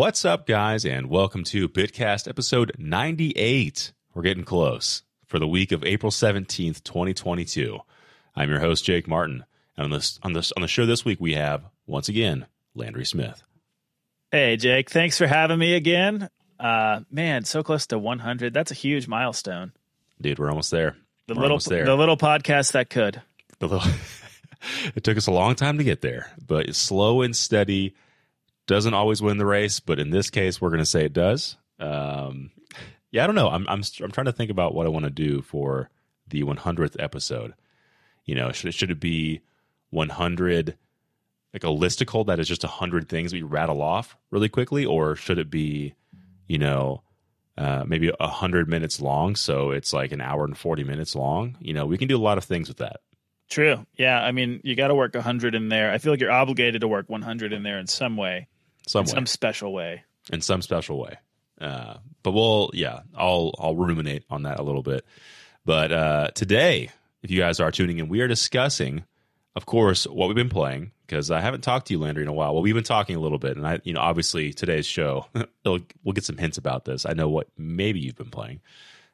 What's up, guys, and welcome to Bitcast episode 98. We're getting close for the week of April 17th, 2022. I'm your host, Jake Martin. And on this on this on the show this week we have, once again, Landry Smith. Hey, Jake. Thanks for having me again. Uh, man, so close to 100. That's a huge milestone. Dude, we're almost there. The We're little almost there. the little podcast that could. The little- it took us a long time to get there, but it's slow and steady doesn't always win the race, but in this case, we're going to say it does. Um, yeah, I don't know. I'm I'm I'm trying to think about what I want to do for the 100th episode. You know, should should it be 100 like a listicle that is just 100 things we rattle off really quickly or should it be, you know, uh, maybe 100 minutes long so it's like an hour and 40 minutes long. You know, we can do a lot of things with that. True. Yeah. I mean, you got to work 100 in there. I feel like you're obligated to work 100 in there in some way, Some way. some special way. in some special way. Uh, but we'll, yeah, I'll I'll ruminate on that a little bit. But uh, today, if you guys are tuning in, we are discussing, of course, what we've been playing because I haven't talked to you, Landry, in a while. Well, we've been talking a little bit, and I, you know, obviously today's show, it'll, we'll get some hints about this. I know what maybe you've been playing,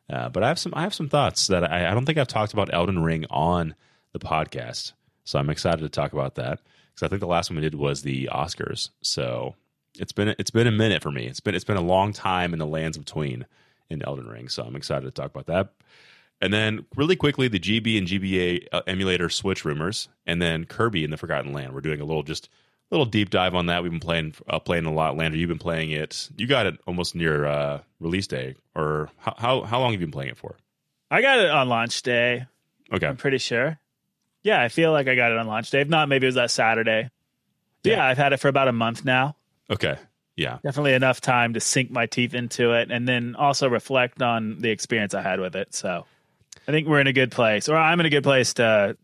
uh, but I have some I have some thoughts that I, I don't think I've talked about Elden Ring on the podcast, so I'm excited to talk about that because I think the last one we did was the Oscars. So it's been it's been a minute for me. It's been it's been a long time in the lands between in Elden Ring. So I'm excited to talk about that. And then really quickly, the GB and GBA uh, emulator switch rumors, and then Kirby in the Forgotten Land. We're doing a little just little deep dive on that. We've been playing uh, playing a lot. Landry, you've been playing it. You got it almost near uh, release day, or how, how how long have you been playing it for? I got it on launch day. Okay, I'm pretty sure. Yeah, I feel like I got it on launch day. If not, maybe it was that Saturday. Yeah. Yeah, I've had it for about a month now. Okay, yeah, Definitely enough time to sink my teeth into it and then also reflect on the experience I had with it. So I think we're in a good place, or I'm in a good place to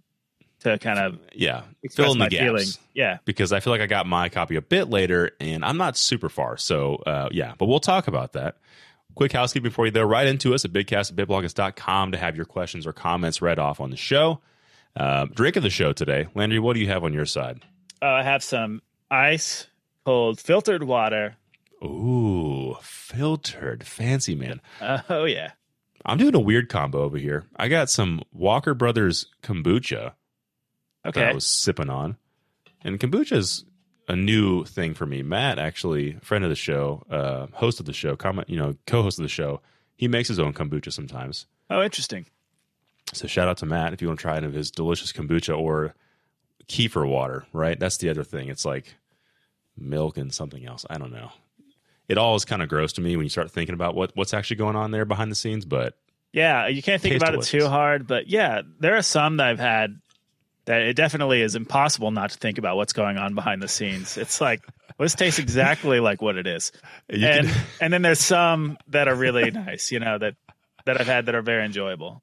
to kind of yeah. Fill in the gaps. feeling. Yeah. because I feel like I got my copy a bit later and I'm not super far. So, uh, yeah, but we'll talk about that. Quick housekeeping before you though. Right into us at bitcast at bitbloggers.com to have your questions or comments read off on the show. Um, drink of the show today. Landry, what do you have on your side? Uh, I have some ice cold filtered water. Ooh, filtered. Fancy, man. Uh, oh, yeah. I'm doing a weird combo over here. I got some Walker Brothers kombucha that I was sipping on. And kombucha's a new thing for me. Matt, actually, friend of the show, uh, host of the show, comment, you know, co-host of the show, he makes his own kombucha sometimes. Oh, interesting. So shout out to Matt if you want to try any of his delicious kombucha or kefir water, right? That's the other thing. It's like milk and something else. I don't know. It all is kind of gross to me when you start thinking about what, what's actually going on there behind the scenes, but Yeah, you can't think about it too hard, but yeah, there are some that I've had that it definitely is impossible not to think about what's going on behind the scenes. It's like well, this tastes exactly like what it is, you and can, and then there's some that are really nice, you know that that I've had that are very enjoyable.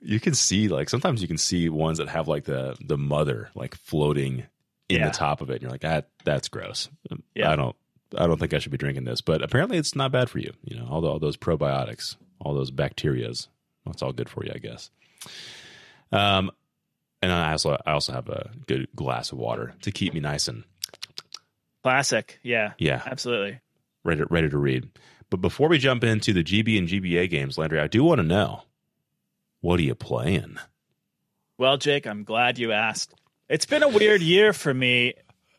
you can see like sometimes you can see ones that have like the the mother like floating in Yeah. the top of it and you're like that that's gross Yeah. i don't i don't think i should be drinking this but apparently it's not bad for you you know all, the, all those probiotics all those bacterias that's all good for you i guess um and i also i also have a good glass of water to keep me nice and Classic, yeah, yeah absolutely. ready to, ready to read but before we jump into the gb and gba games landry i do want to know what are you playing Well, Jake, I'm glad you asked. It's been a weird year for me.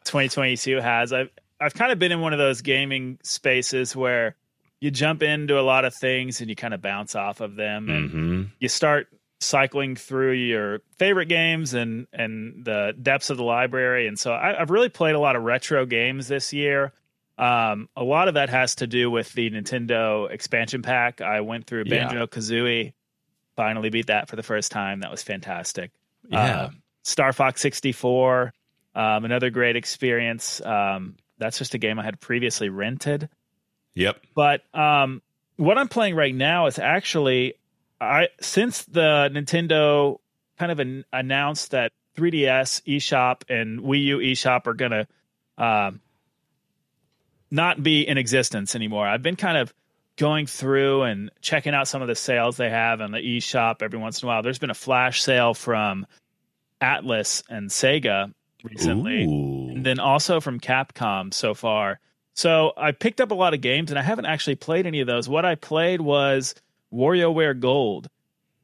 2022 has. I've I've kind of been in one of those gaming spaces where you jump into a lot of things and you kind of bounce off of them, and mm-hmm you start cycling through your favorite games and and the depths of the library. And so I, I've really played a lot of retro games this year. Um, a lot of that has to do with the Nintendo expansion pack. I went through Yeah. Banjo Kazooie, finally beat that for the first time. That was fantastic. yeah Uh, Star Fox 64, um, another great experience. Um, that's just a game I had previously rented. yep But um, what I'm playing right now is actually I since the Nintendo kind of an, announced that 3DS eShop and Wii U eShop are gonna um, not be in existence anymore. I've been kind of going through and checking out some of the sales they have on the eShop every once in a while. There's been a flash sale from Atlus and Sega recently Ooh. and then also from Capcom so far. So I picked up a lot of games, and I haven't actually played any of those. What I played was WarioWare Gold.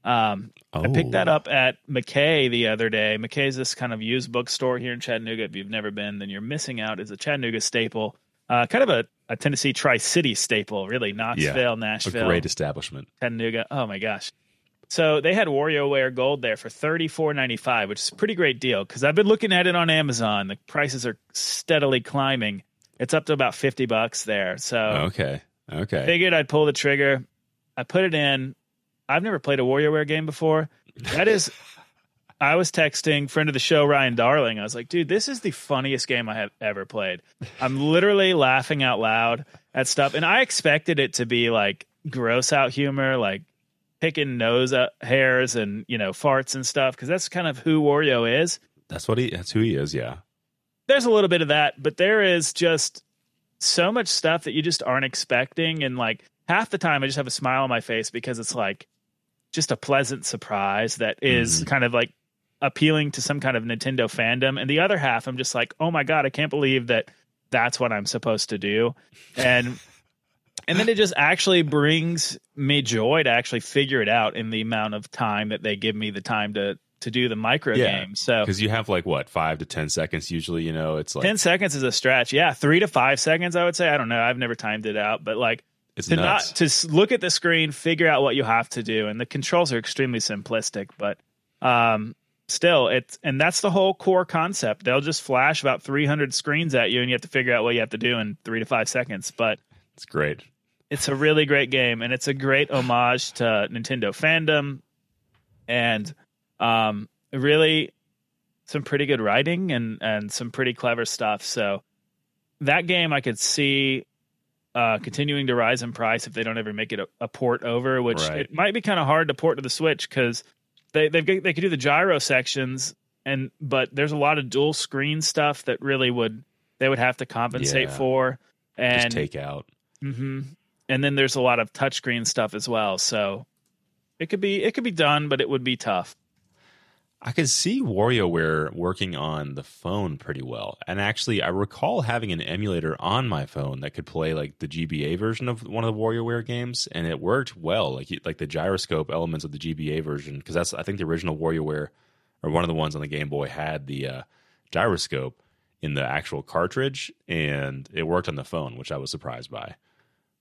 Um, oh. I picked that oh. up at McKay the other day. McKay's this kind of used bookstore here in Chattanooga. If you've never been, then you're missing out. It's a Chattanooga staple, uh, kind of a, a Tennessee Tri City staple, really. Knoxville, yeah, Nashville, a great establishment. Chattanooga. Oh my gosh. So they had WarioWare Gold there for thirty four ninety five, which is a pretty great deal because I've been looking at it on Amazon. The prices are steadily climbing. It's up to about fifty bucks there. So okay, okay. Figured I'd pull the trigger. I put it in. I've never played a WarioWare game before. That is, I was texting friend of the show Ryan Darling. I was like, dude, this is the funniest game I have ever played. I'm literally laughing out loud at stuff, and I expected it to be like gross out humor, like picking nose hairs and you know farts and stuff, because that's kind of who Wario is. That's what he. That's who he is. Yeah. There's a little bit of that, but there is just so much stuff that you just aren't expecting, and like half the time I just have a smile on my face because it's like just a pleasant surprise that is mm. kind of like appealing to some kind of Nintendo fandom. And the other half, I'm just like, oh my God, I can't believe that that's what I'm supposed to do. And and then it just actually brings me joy to actually figure it out in the amount of time that they give me the time to to do the micro yeah, game. So because you have like what five to ten seconds usually, you know, it's like ten seconds is a stretch. Yeah, three to five seconds, I would say. I don't know. I've never timed it out, but like it's to nuts. not to look at the screen, figure out what you have to do, and the controls are extremely simplistic, but um, still, it's and that's the whole core concept. They'll just flash about 300 screens at you, and you have to figure out what you have to do in three to five seconds. But it's great. It's a really great game, and it's a great homage to Nintendo fandom, and um, really some pretty good writing and and some pretty clever stuff. So that game, I could see uh, continuing to rise in price if they don't ever make it a, a port over, which right. it might be kind of hard to port to the Switch because they they they could do the gyro sections and but there's a lot of dual screen stuff that really would they would have to compensate yeah. for and Just take out. Mm-hmm. And then there's a lot of touchscreen stuff as well, so it could be it could be done, but it would be tough. I could see WarioWare working on the phone pretty well. And actually, I recall having an emulator on my phone that could play like the GBA version of one of the WarioWare games, and it worked well. Like like the gyroscope elements of the GBA version, because that's I think the original WarioWare or one of the ones on the Game Boy had the uh, gyroscope in the actual cartridge, and it worked on the phone, which I was surprised by.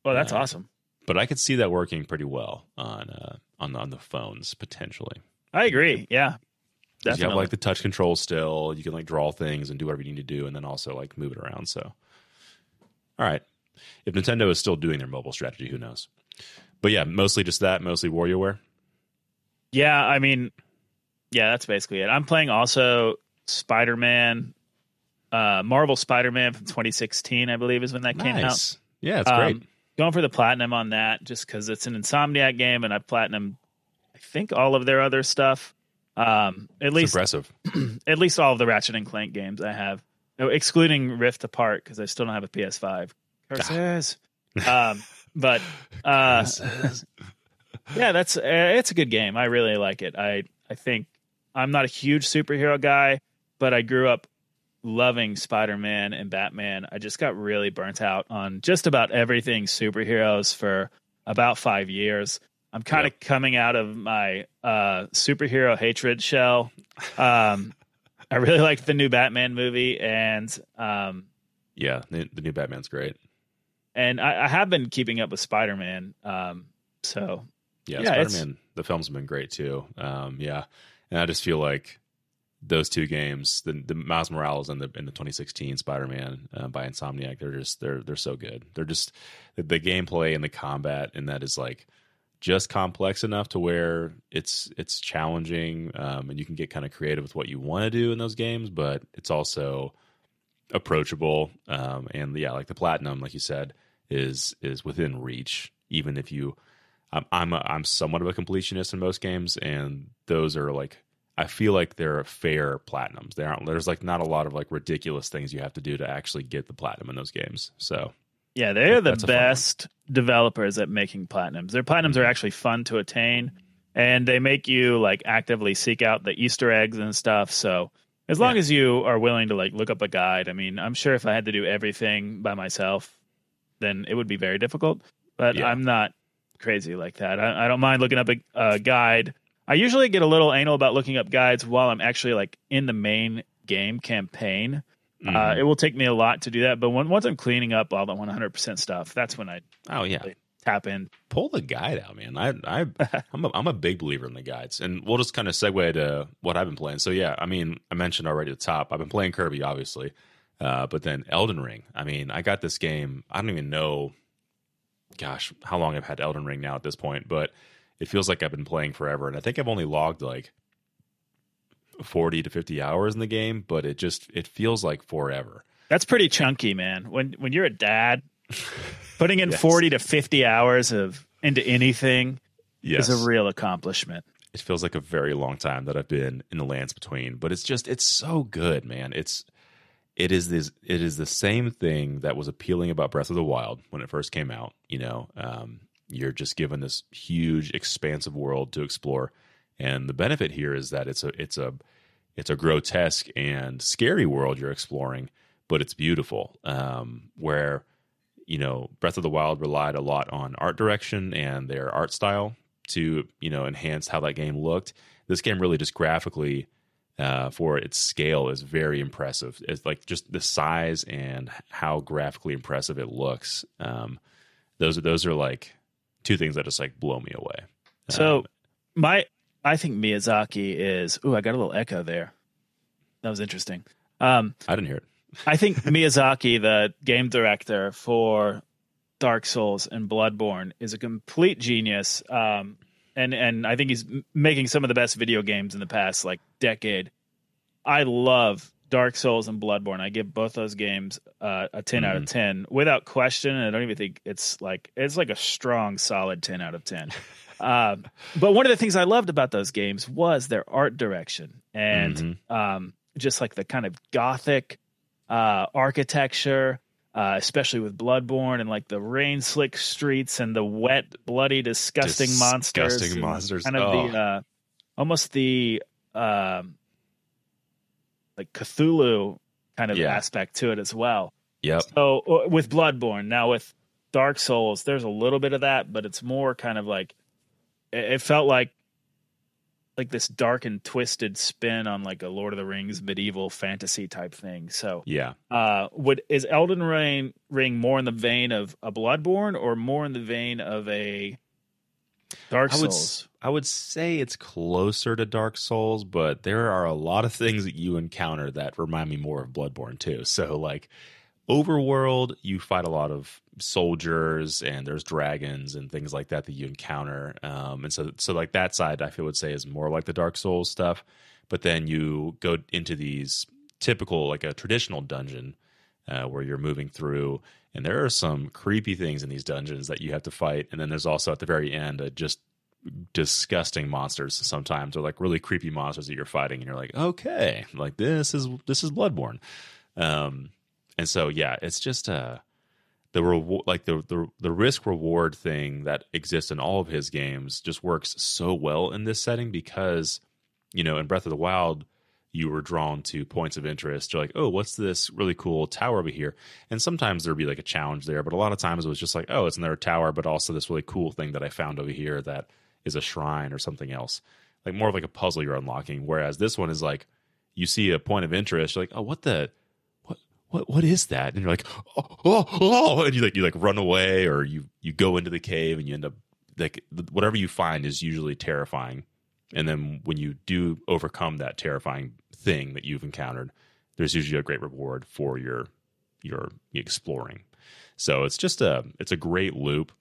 Well, that's uh, awesome. But I could see that working pretty well on uh, on the, on the phones potentially. I agree. Yeah. Definitely. You have like the touch control still. You can like draw things and do whatever you need to do, and then also like move it around. So, all right, if Nintendo is still doing their mobile strategy, who knows? But yeah, mostly just that. Mostly WarioWare. Yeah, I mean, yeah, that's basically it. I'm playing also Spider Man, uh, Marvel Spider Man from 2016, I believe, is when that came out. Yeah, it's um, great. Going for the platinum on that just because it's an Insomniac game, and I platinum, I think all of their other stuff. Um, at it's least impressive. at least all of the Ratchet and Clank games I have, excluding Rift Apart because I still don't have a PS5. Curses. um, but uh, yeah, that's uh, it's a good game. I really like it. I I think I'm not a huge superhero guy, but I grew up loving Spider-Man and Batman. I just got really burnt out on just about everything superheroes for about 5 years. I'm kind of coming out of my uh, superhero hatred shell. Um, I really liked the new Batman movie, and um, yeah, the, the, new Batman's great. And I, I have been keeping up with Spider Man. Um, so yeah, yeah Spider Man. The films have been great too. Um, yeah, and I just feel like those two games, the, the Miles Morales and the in the 2016 Spider Man uh, by Insomniac, they're just they're they're so good. They're just the, the gameplay and the combat, and that is like just complex enough to where it's it's challenging um, and you can get kind of creative with what you want to do in those games but it's also approachable um, and yeah like the platinum like you said is is within reach even if you i'm i'm, a, I'm somewhat of a completionist in most games and those are like i feel like they're fair platinums they aren't there's like not a lot of like ridiculous things you have to do to actually get the platinum in those games so yeah, they're the best developers at making platinums. Their platinums are mm-hmm. actually fun to attain, and they make you like actively seek out the Easter eggs and stuff. So as long yeah. as you are willing to like look up a guide, I mean, I'm sure if I had to do everything by myself, then it would be very difficult. But Yeah. I'm not crazy like that. I, I don't mind looking up a, a guide. I usually get a little anal about looking up guides while I'm actually like in the main game campaign. Uh, Mhm. it will take me a lot to do that, but when, once I'm cleaning up all the 100% stuff, that's when I oh yeah, tap in. pull the guide out, man. I I I'm a, I'm a big believer in the guides, and we'll just kind of segue to what I've been playing. So yeah, I mean, I mentioned already at the top, I've been playing Kirby, obviously, uh, but then Elden Ring. I mean, I got this game. I don't even know, gosh, how long I've had Elden Ring now at this point, but it feels like I've been playing forever, and I think I've only logged like. 40 to 50 hours in the game but it just it feels like forever That's pretty chunky, man. When when you're a dad, putting in Yes. 40 to 50 hours of into anything yes is a real accomplishment. it feels like a very long time that I've been in the lands between, but it's just it's so good, man. It's it is this it is the same thing that was appealing about Breath of the Wild when it first came out. You know, um, you're just given this huge, expansive world to explore, and the benefit here is that it's a it's a it's a grotesque and scary world you're exploring, but it's beautiful. Um, where you know Breath of the Wild relied a lot on art direction and their art style to you know enhance how that game looked. This game really just graphically, uh, for its scale, is very impressive. It's like just the size and how graphically impressive it looks. Um, those are those are like two things that just like blow me away. So Um, my I think Miyazaki is ooh, I got a little echo there. That was interesting. Um, I didn't hear it. I think Miyazaki, the game director for Dark Souls and Bloodborne, is a complete genius. Um, and and I think he's making some of the best video games in the past like decade. I love Dark Souls and Bloodborne. I give both those games uh, a 10 out of ten without question. And I don't even think it's like it's like a strong, solid ten out of ten. um, but one of the things I loved about those games was their art direction and Mhm. um, just like the kind of gothic uh, architecture, uh, especially with Bloodborne and like the rain slick streets and the wet, bloody, disgusting, monsters. Disgusting monsters. Kind of Oh. the uh, almost the um, like Cthulhu kind of Yeah. aspect to it as well. Yep. So uh, with Bloodborne, now with Dark Souls, there's a little bit of that, but it's more kind of like it, it felt like like this dark and twisted spin on like a Lord of the Rings medieval fantasy type thing. So Yeah. uh would is Elden Ring ring more in the vein of a Bloodborne or more in the vein of a Dark I would Souls? s- I would say it's closer to Dark Souls, but there are a lot of things that you encounter that remind me more of Bloodborne too. So like overworld, you fight a lot of soldiers and there's dragons and things like that that you encounter. Um, and so so like that side I feel would say is more like the Dark Souls stuff. But then you go into these typical like a traditional dungeon uh, where you're moving through and there are some creepy things in these dungeons that you have to fight. And then there's also at the very end a just disgusting monsters sometimes. Or like really creepy monsters that you're fighting. And you're like okay like this is this is bloodborne. Um and so yeah it's just uh the reward like the, the the risk reward thing that exists in all of his games just works so well in this setting because you know in breath of the wild you were drawn to points of interest. You're like oh what's this really cool tower over here? And sometimes there'd be like a challenge there but a lot of times it was just like oh it's another tower but also this really cool thing that i found over here that is a shrine or something else. Like more of like a puzzle you're unlocking whereas this one is like you see a point of interest you're like oh what the what what what is that? And you're like oh oh, oh and you like you like run away or you you go into the cave and you end up like whatever you find is usually terrifying. And then when you do overcome that terrifying thing that you've encountered there's usually a great reward for your your exploring. So it's just a it's a great loop.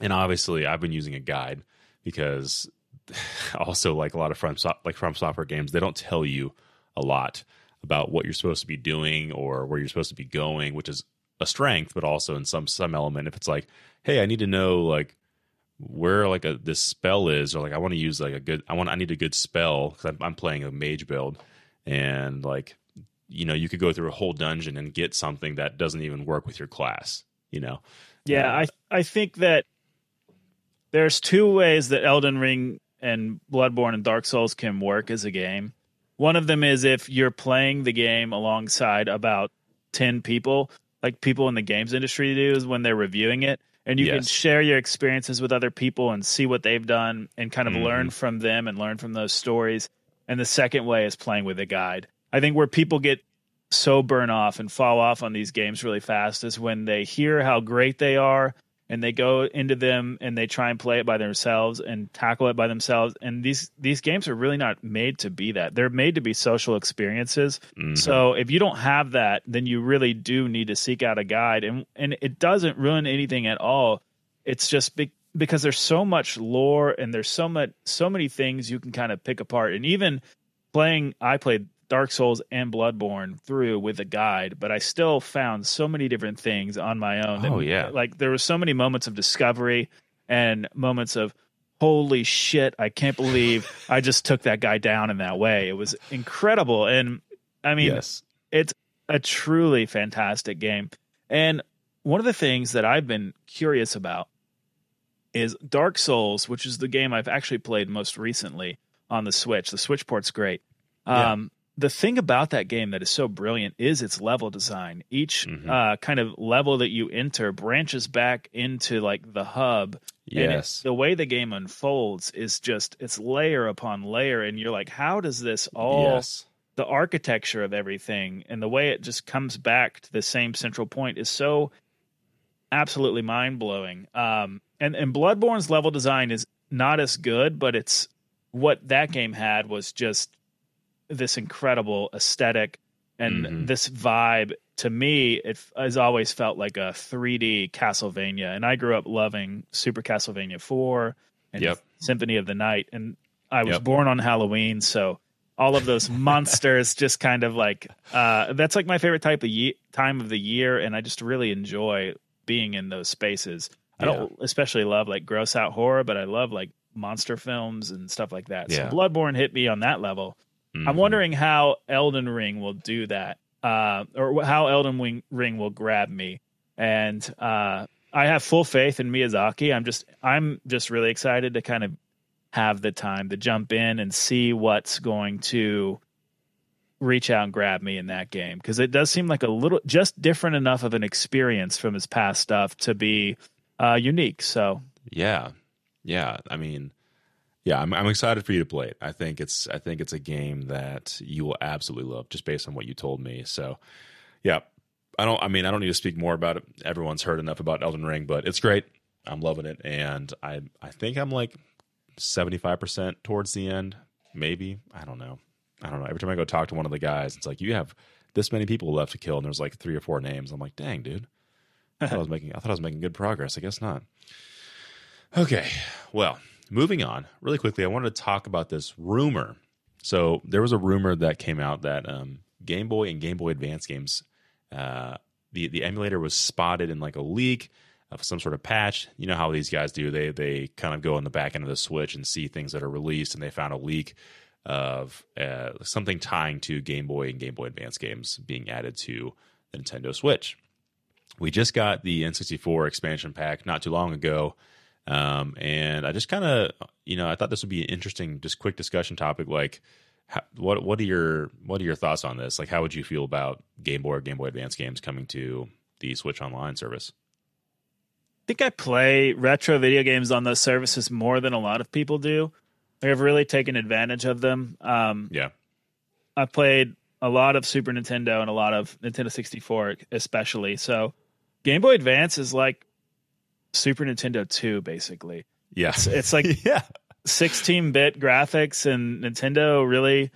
And obviously i've been using a guide because also like a lot of from like FromSoftware games they don't tell you a lot about what you're supposed to be doing or where you're supposed to be going which is a strength but also in some some element if it's like hey i need to know like where like a this spell is or like i want to use like a good i want i need a good spell because I'm, I'm playing a mage build and like you know you could go through a whole dungeon and get something that doesn't even work with your class you know Yeah, I I think that there's two ways that Elden Ring and Bloodborne and Dark Souls can work as a game. One of them is if you're playing the game alongside about 10 people like people in the games industry do is when they're reviewing it and you can share your experiences with other people and see what they've done and kind of Mhm. learn from them and learn from those stories. And the second way is playing with a guide. I think where people get so burn off and fall off on these games really fast is when they hear how great they are and they go into them and they try and play it by themselves and tackle it by themselves. And these these games are really not made to be that. They're made to be social experiences. Mhm. so if you don't have that then you really do need to seek out a guide. And and it doesn't ruin anything at all. It's just be, because there's so much lore and there's so much so many things you can kind of pick apart and even playing i played dark souls and bloodborne through with a guide but i still found so many different things on my own Oh, yeah. like there were so many moments of discovery and moments of holy shit i can't believe i just took that guy down in that way it was incredible and i mean yes. it's a truly fantastic game. And one of the things that I've been curious about is Dark Souls, which is the game I've actually played most recently on the Switch. The Switch port's great. Yeah. Um, the thing about that game that is so brilliant is its level design. Each Mhm. uh, kind of level that you enter branches back into like the hub and it- Yes. the way the game unfolds is just it's layer upon layer and you're like how does this all yes. the architecture of everything and the way it just comes back to the same central point is so absolutely mind blowing. Um, and and Bloodborne's level design is not as good, but it's what that game had was just this incredible aesthetic and Mhm. this vibe. To me, it has always felt like a 3D Castlevania, and I grew up loving Super Castlevania 4 and Yep. Symphony of the Night, and I was Yep. born on Halloween, so all of those monsters just kind of like uh, that's like my favorite type of ye- time of the year, and I just really enjoy being in those spaces. I don't especially love like gross out horror, but I love like monster films and stuff like that. Yeah. So Bloodborne hit me on that level. I'm Mhm. wondering how Elden Ring will do that, uh, or how Elden Ring will grab me. And uh, I have full faith in Miyazaki. I'm just, I'm just really excited to kind of have the time to jump in and see what's going to reach out and grab me in that game because it does seem like a little just different enough of an experience from his past stuff to be uh, unique. So Yeah, yeah. I mean, yeah. I'm I'm excited for you to play it. I think it's I think it's a game that you will absolutely love, just based on what you told me. So, yeah. I don't. I mean, I don't need to speak more about it. Everyone's heard enough about Elden Ring, but it's great. I'm loving it, and I I think I'm like 75 percent towards the end. Maybe I don't know. I don't know. Every time I go talk to one of the guys, it's like you have this many people left to kill, and there's like three or four names. I'm like, dang, dude. I thought I was making. I thought I was making good progress. I guess not. Okay. Well, moving on really quickly, I wanted to talk about this rumor. So there was a rumor that came out that um, Game Boy and Game Boy Advance games, uh, the the emulator was spotted in like a leak of some sort of patch. You know how these guys do? They they kind of go on the back end of the Switch and see things that are released, and they found a leak of uh, something tying to Game Boy and Game Boy Advance games being added to the Nintendo Switch. We just got the N64 expansion pack not too long ago. Um, and I just kind of, you know, I thought this would be an interesting, just quick discussion topic. Like, how, what what are your what are your thoughts on this? Like, how would you feel about Game Boy or Game Boy Advance games coming to the Switch Online service? I think I play retro video games on those services more than a lot of people do. I've really taken advantage of them. Um, Yeah, I played a lot of Super Nintendo and a lot of Nintendo 64, especially. So, Game Boy Advance is like Super Nintendo 2, basically. yeah, It's, it's like yeah, 16 bit graphics, and Nintendo really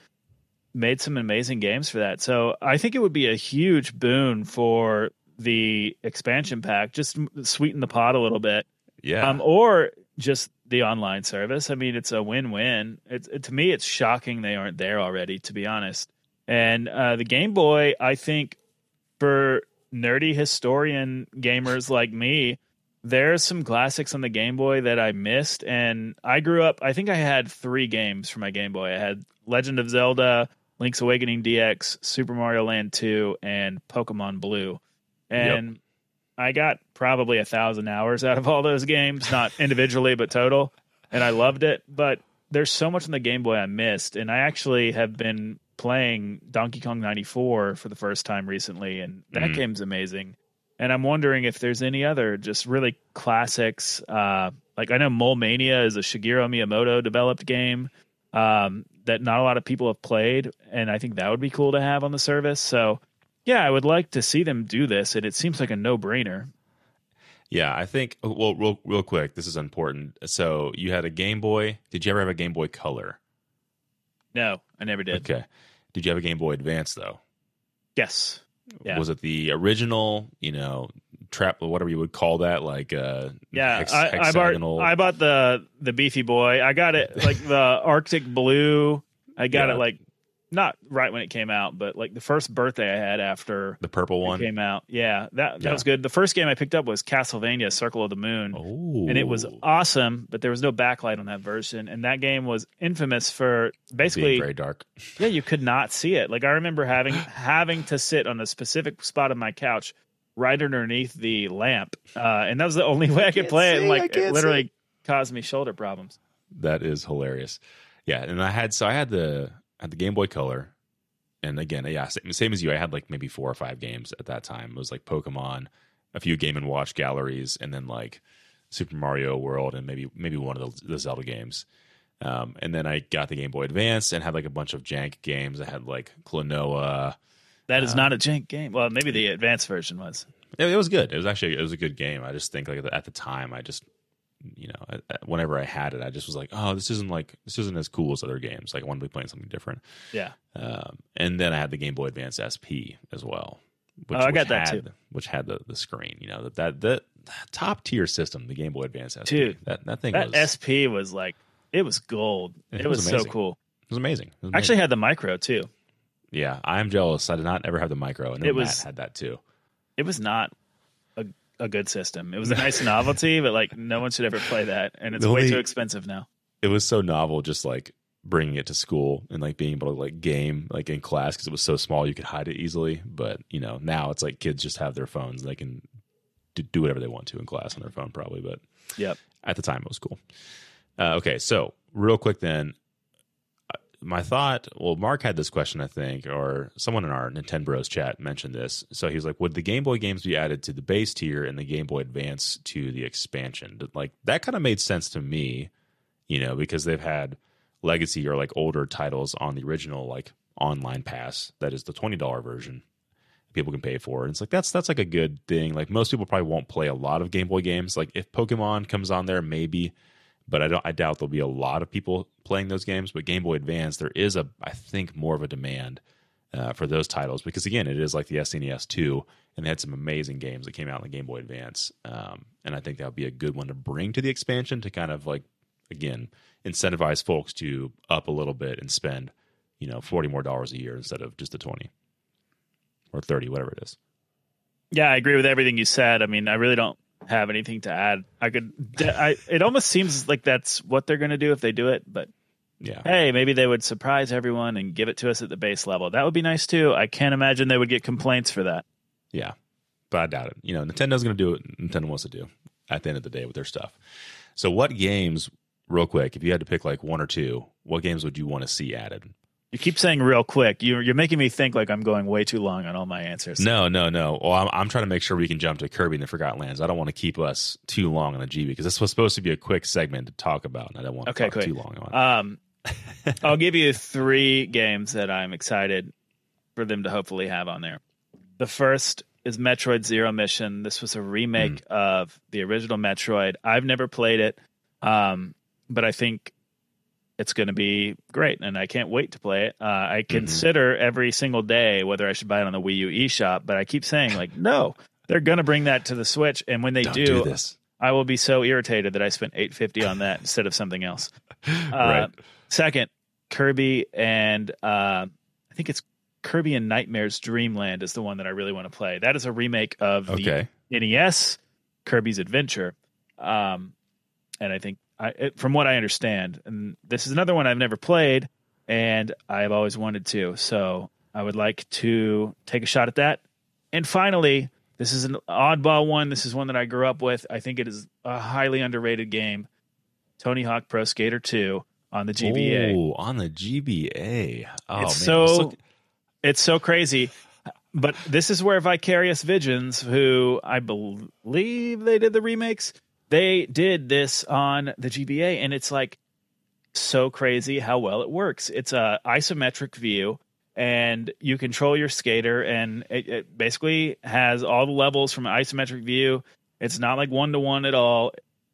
made some amazing games for that. So, I think it would be a huge boon for the expansion pack, just sweeten the pot a little bit yeah. um, or just the online service. I mean, it's a win-win. It's it, to me, it's shocking they aren't there already. To be honest, and uh, the Game Boy, I think, for nerdy historian gamers like me, there's some classics on the Game Boy that I missed. And I grew up. I think I had three games for my Game Boy. I had Legend of Zelda, Link's Awakening DX, Super Mario Land 2, and Pokemon Blue. And I got probably a thousand hours out of all those games, not individually, but total. And I loved it. But there's so much on the Game Boy I missed. And I actually have been playing Donkey Kong 94 for the first time recently. And that Mm. game's amazing. and I'm wondering if there's any other just really classics. Uh, like I know Mole Mania is a Shigeru Miyamoto developed game um, that not a lot of people have played, and I think that would be cool to have on the service. So, yeah, I would like to see them do this, and it seems like a no brainer. Yeah, I think. Well, real real quick, this is important. So you had a Game Boy. Did you ever have a Game Boy Color? No, I never did. Okay. Did you have a Game Boy Advance though? Yes. Yeah. Was it the original? You know, trap, whatever you would call that, like uh, Yeah, hex- I, I bought. I bought the the beefy boy. I got it like the Arctic blue. I got Yeah. it like not right when it came out, but like the first birthday I had after the purple it one. came out. Yeah, that that Yeah. was good. The first game I picked up was Castlevania: Circle of the Moon. Oh, and it was awesome, but there was no backlight on that version. And that game was infamous for being basically, very dark. yeah, you could not see it. Like I remember having having to sit on a specific spot of my couch, right underneath the lamp, uh, and that was the only way I, could can't play it. And like it can't literally caused me shoulder problems. That is hilarious. Yeah, and I had so I had the I had the Game Boy Color, and again, yeah, same, same as you. I had like maybe four or five games at that time. It was like Pokemon, a few Game and Watch galleries, and then like Super Mario World, and maybe maybe one of the, the Zelda games. Um, and then I got the Game Boy Advance and had like a bunch of jank games. I had like Klonoa. That is Uh, not a jank game. Well, maybe the advanced version was. It, it was good. It was actually it was a good game. I just think like at the time, I just you know whenever I had it, I just was like, oh, this isn't like this isn't as cool as other games. Like I want to be playing something different. Yeah. Um, and then I had the Game Boy Advance SP as well. Which, Oh, I got that had, too. Which had the, the screen, you know, that that, that top tier system, the Game Boy Advance SP. Dude, that that thing That was SP was like it was gold. It It, was was, so cool. it was amazing. It was I actually had the micro too. yeah, I am jealous. I did not ever have the micro, and then It Matt was- had that too. It was not a good system. It was a nice novelty, but like no one should ever play that, and it's way too expensive now. It was so novel, just like bringing it to school and like being able to like game like in class because it was so small you could hide it easily. But you know now it's like kids just have their phones; they can do, whatever they want to in class on their phone, probably. But Yep. at the time it was cool. Uh, okay, so real quick then, my thought. Well, Mark had this question, I think, or someone in our Nintendo Bros chat mentioned this. So he was like, "Would the Game Boy games be added to the base tier and the Game Boy Advance to the expansion?" Like that kind of made sense to me, you know, because they've had legacy or like older titles on the original like online pass that is the twenty dollar version people can pay for. And it's like that's that's like a good thing. Like most people probably won't play a lot of Game Boy games. Like if Pokemon comes on there, maybe, but I don't. I doubt there'll be a lot of people playing those games. But Game Boy Advance, there is a I think more of a demand uh, for those titles because again, it is like the SNES two, and they had some amazing games that came out in the Game Boy Advance. Um, and I think that would be a good one to bring to the expansion to kind of like again incentivize folks to up a little bit and spend you know forty more dollars a year instead of just the twenty or 30 whatever it is Yeah, I agree with everything you said. I mean, I really don't have anything to add. I could. I. It almost seems like that's what they're going to do if they do it. But yeah hey, maybe they would surprise everyone and give it to us at the base level. That would be nice too. I can't imagine they would get complaints for that. yeah but i doubt it you know nintendo's going to do what nintendo wants to do at the end of the day with their stuff so what games real quick if you had to pick like one or two what games would you want to see added You keep saying real quick. You're you're making me think like I'm going way too long on all my answers. no no no well I'm, I'm trying to make sure we can jump to kirby and the forgotten lands i don't want to keep us too long on the gb because this was supposed to be a quick segment to talk about and i don't want to Okay, talk quick. too long on it Um, I'll give you three games that I'm excited for them to hopefully have on there. The first is Metroid Zero Mission. This was a remake of the original Metroid. I've never played it, um, but I think it's going to be great, and I can't wait to play it. Uh, I consider every single day whether I should buy it on the Wii U eShop, but I keep saying like, no, they're going to bring that to the Switch, and when they don't do, do this I will be so irritated that I spent eight fifty on that instead of something else. Uh, right Second, Kirby and uh, I think it's Kirby and Nightmares Dreamland is the one that I really want to play. That is a remake of okay the NES Kirby's Adventure, um, and I think I, it, from what I understand, and this is another one I've never played, and I've always wanted to. So I would like to take a shot at that. And finally, this is an oddball one. This is one that I grew up with. I think it is a highly underrated game. Tony Hawk Pro Skater 2 on the GBA. Oh, on the GBA. Oh, man. it's so Let's it's so crazy. but this is where Vicarious Visions, who I believe they did the remakes, they did this on the GBA, and it's like so crazy how well it works. It's a isometric view, and you control your skater, and it, it basically has all the levels from an isometric view. It's not like one to one at all,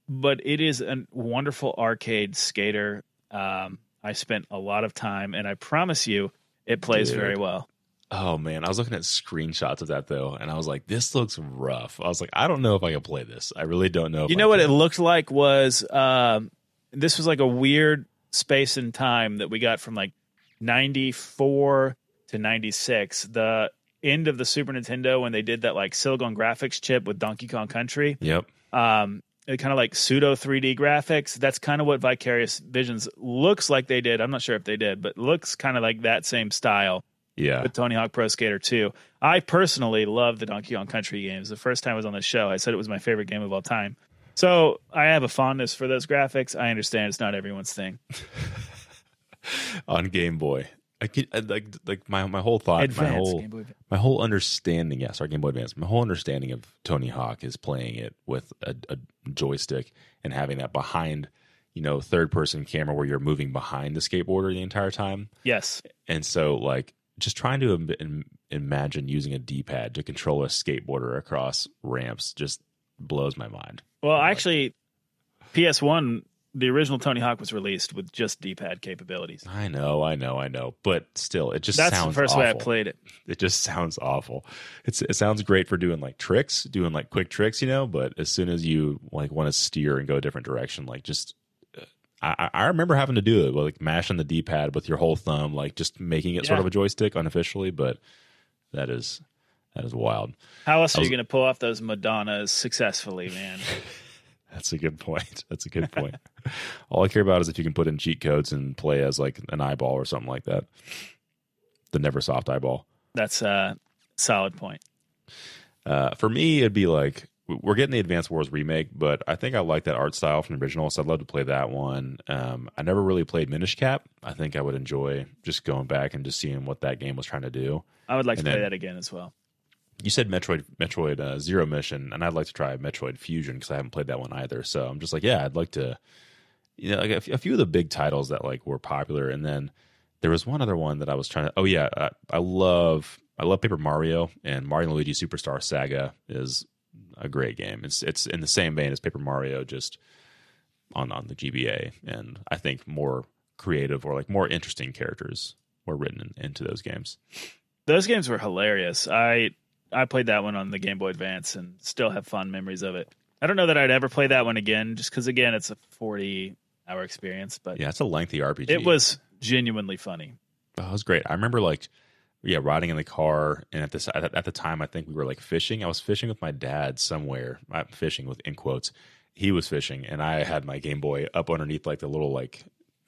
but it is a wonderful arcade skater. Um, I spent a lot of time, and I promise you, it plays Dude. very well. Oh man, I was looking at screenshots of that though, and I was like, "This looks rough." I was like, "I don't know if I can play this. I really don't know." You I know what can. it looked like was um, this was like a weird space and time that we got from like 94 to 96 the end of the super nintendo when they did that like silicon graphics chip with donkey kong country Yep. um kind of like pseudo 3d graphics that's kind of what vicarious visions looks like they did i'm not sure if they did but looks kind of like that same style Yeah. with Tony Hawk Pro Skater 2. I personally love the Donkey Kong Country games. The first time I was on the show, I said it was my favorite game of all time. So I have a fondness for those graphics. I understand it's not everyone's thing. on Game Boy. I I, like like my my whole thought, my whole Game Boy Advance. my whole understanding. Yes, our Game Boy Advance. My whole understanding of Tony Hawk is playing it with a, a joystick and having that behind, you know, third person camera where you're moving behind the skateboarder the entire time. Yes. And so, like, just trying to Im- im- imagine using a D pad to control a skateboarder across ramps just blows my mind. Well, actually, PS1, the original Tony Hawk was released with just D-pad capabilities. I know, I know, I know, but still, it just That's the first awful. way I played it. it just sounds awful. It's it sounds great for doing like tricks, doing like quick tricks, you know. But as soon as you like want to steer and go a different direction, like just I, I remember having to do it, like mashing the D pad with your whole thumb, like just making it sort of a joystick unofficially. But that is that is wild. How else I are you going to pull off those Madonnas successfully, man? That's a good point. That's a good point. All I care about is if you can put in cheat codes and play as like an eyeball or something like that. The Neversoft eyeball. That's a solid point. Uh, for me, it'd be like we're getting the Advanced Wars remake, but I think I like that art style from the original, so I'd love to play that one. Um, I never really played Minish Cap. I think I would enjoy just going back and just seeing what that game was trying to do. I would like to And play that again as well. You said Metroid, Metroid uh, Zero Mission, and I'd like to try Metroid Fusion because I haven't played that one either. So I'm just like, yeah, I'd like to, you know, like a, f- a few of the big titles that like were popular, and then there was one other one that I was trying to. Oh yeah, I, I love I love Paper Mario and Mario and Luigi Superstar Saga is a great game. It's it's in the same vein as Paper Mario, just on on the GBA, and I think more creative or like more interesting characters were written in, into those games. Those games were hilarious. I I played that one on the Game Boy Advance and still have fond memories of it. I don't know that I'd ever play that one again, just because again it's a forty hour experience, but Yeah, it's a lengthy RPG. it was genuinely funny. Oh, it was great. I remember like, yeah, riding in the car, and at this at, the time, I think we were like fishing. I was fishing with my dad somewhere. I'm fishing with in quotes. He was fishing, and I had my Game Boy up underneath like the little like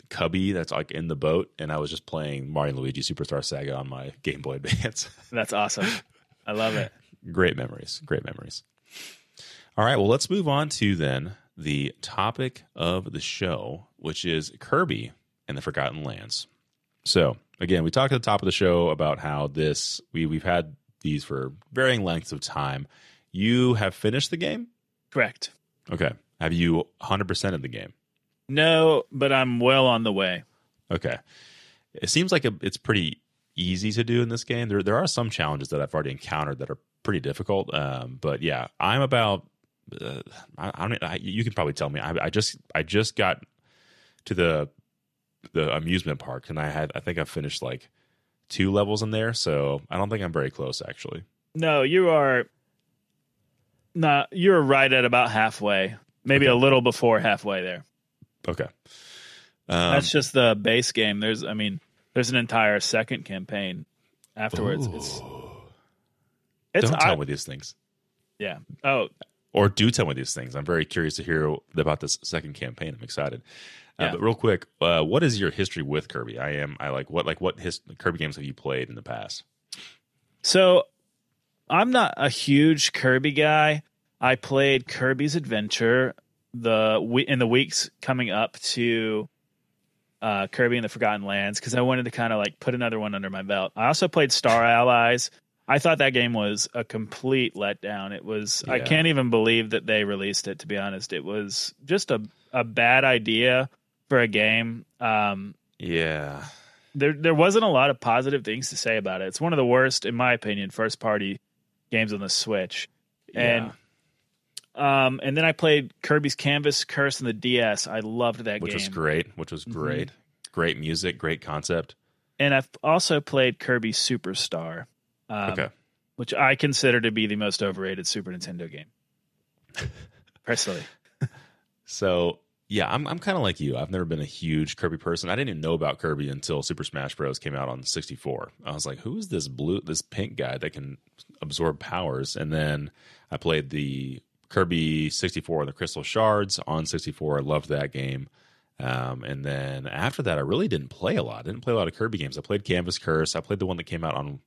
cubby that's like in the boat, and I was just playing Mario Luigi Superstar Saga on my Game Boy Advance. That's awesome. I love it. great memories. Great memories. All right, well, let's move on to then the topic of the show, which is Kirby and the Forgotten Lands. So, again, we talked at the top of the show about how this we we've had these for varying lengths of time. You have finished the game? Correct. Okay. Have you 100% of the game? No, but I'm well on the way. Okay. It seems like a, it's pretty easy to do in this game. There there are some challenges that I've already encountered that are pretty difficult. Um, but yeah, I'm about. Uh, I, I don't. I, you can probably tell me. I, I just I just got to the the amusement park, and I had I think I finished like two levels in there. So I don't think I'm very close actually. No, you are not you're right at about halfway. Maybe Okay. a little before halfway there. Okay. Um, That's just the base game. There's I mean, there's an entire second campaign afterwards. It's it's don't tell I- me these things, yeah. Oh, or do tell me these things. I'm very curious to hear about this second campaign. I'm excited. Uh, Yeah. but real quick, uh, what is your history with Kirby? I am. I like what like what his, Kirby games have you played in the past? So I'm not a huge Kirby guy. I played Kirby's Adventure the in the weeks coming up to uh, Kirby and the Forgotten Lands because I wanted to kind of like put another one under my belt. I also played Star Allies. I thought that game was a complete letdown. It was I can't even believe that they released it to be honest. It was just a a bad idea for a game. Um Yeah. there there wasn't a lot of positive things to say about it. It's one of the worst in my opinion first party games on the Switch. And um and then I played Kirby's Canvas Curse on the DS. I loved that which game. Which was great. Which was Mhm. great. Great music. Great concept. And I've also played Kirby Superstar. Um, okay. which I consider to be the most overrated Super Nintendo game. Personally. So yeah, I'm I'm kind of like you. I've never been a huge Kirby person. I didn't even know about Kirby until Super Smash Bros. came out on 64. I was like, who is this blue, this pink guy that can absorb powers? And then I played the Kirby 64 and the Crystal Shards on 64. I loved that game. Um, and then after that, I really didn't play a lot. I didn't play a lot of Kirby games. I played Canvas Curse. I played the one that came out on.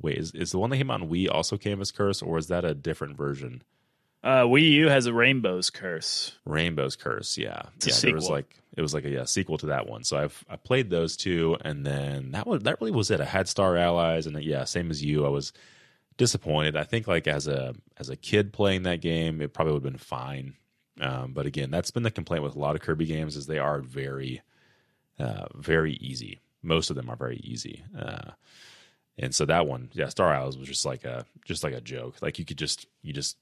Wait, is, is the one that came out on Wii also Canvas Curse, or is that a different version? Uh, Wii U has a Rainbow's Curse. Rainbow's Curse, yeah, It's yeah. There was like it was like a yeah, sequel to that one. So I've I played those two, and then that was that really was it. I had Star Allies, and yeah, same as you, I was disappointed. I think like as a as a kid playing that game, it probably would have been fine. Um, but again, that's been the complaint with a lot of Kirby games is they are very, uh, very easy. Most of them are very easy. Uh, and so that one, yeah, Star Allies was just like a just like a joke. Like you could just you just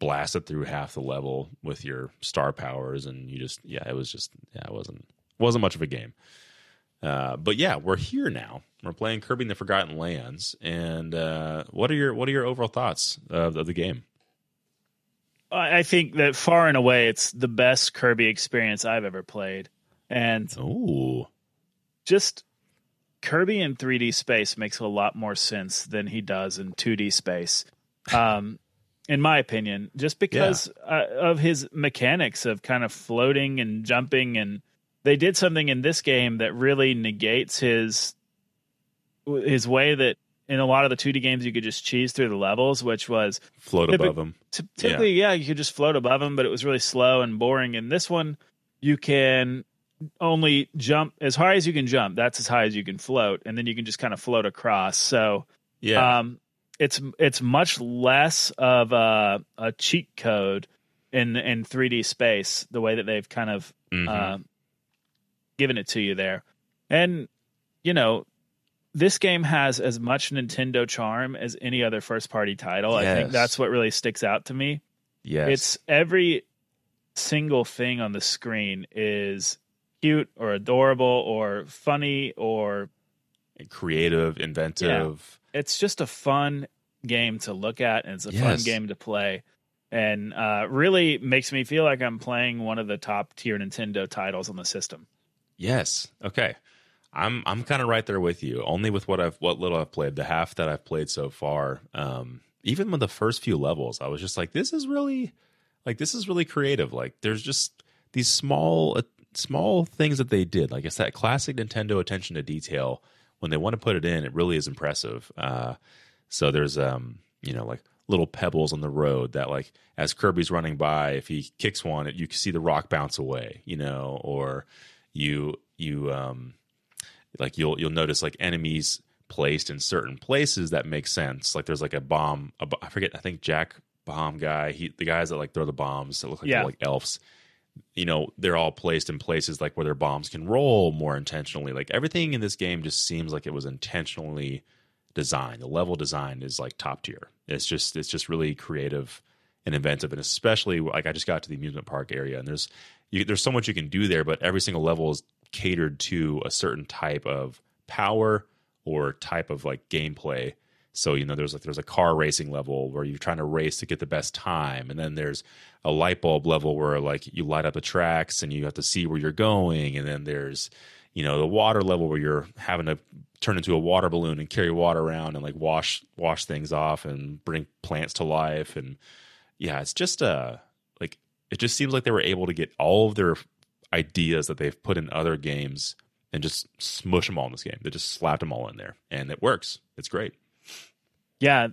blast it through half the level with your star powers, and you just yeah, it was just yeah, it wasn't wasn't much of a game. Uh, but yeah, we're here now. We're playing Kirby and the Forgotten Lands, and uh, what are your what are your overall thoughts of, of the game? I I think that far and away, it's the best Kirby experience I've ever played. And Oh, just Kirby in 3D space makes a lot more sense than he does in 2D space. Um, in my opinion, just because uh, of his mechanics of kind of floating and jumping, and they did something in this game that really negates his his way that in a lot of the 2D games you could just cheese through the levels, which was float above them. Ty- typically, yeah. you could just float above them, but it was really slow and boring. In this one, you can only jump as high as you can jump. That's as high as you can float, and then you can just kind of float across. So, Yeah, um, it's it's much less of a, a cheat code in in 3D space. The way that they've kind of Mhm. uh, given it to you there. And, you know, this game has as much Nintendo charm as any other first party title. I think that's what really sticks out to me. yes, It's every single thing on the screen is cute or adorable or funny or creative, inventive. It's just a fun game to look at and it's a fun game to play and uh, really makes me feel like I'm playing one of the top tier Nintendo titles on the system. Yes. Okay. I'm I'm kind of right there with you. Only with what I've what little I've played, the half that I've played so far. Um, even with the first few levels, I was just like, this is really like this is really creative. Like there's just these small uh, small things that they did. Like it's that classic Nintendo attention to detail. When they want to put it in, it really is impressive. Uh, so there's um you know like little pebbles on the road that like as Kirby's running by, if he kicks one, you can see the rock bounce away. You know, or you you um like you'll you'll notice like enemies placed in certain places that make sense like there's like a bomb a, i forget i think jack bomb guy he the guys that like throw the bombs that look like Yeah. like elves you know they're all placed in places like where their bombs can roll more intentionally. Like everything in this game just seems like it was intentionally designed. The level design is like top tier. It's just it's just really creative and inventive and especially like i just got to the amusement park area and there's you, there's so much you can do there but every single level is catered to a certain type of power or type of like gameplay. So you know there's like there's a car racing level where you're trying to race to get the best time and then there's a light bulb level where like you light up the tracks and you have to see where you're going. And then there's you know the water level where you're having to turn into a water balloon and carry water around and like wash wash things off and bring plants to life. And yeah it's just uh like it just seems like they were able to get all of their ideas that they've put in other games and just smush them all in this game. They just slapped them all in there and it works. It's great. Yeah,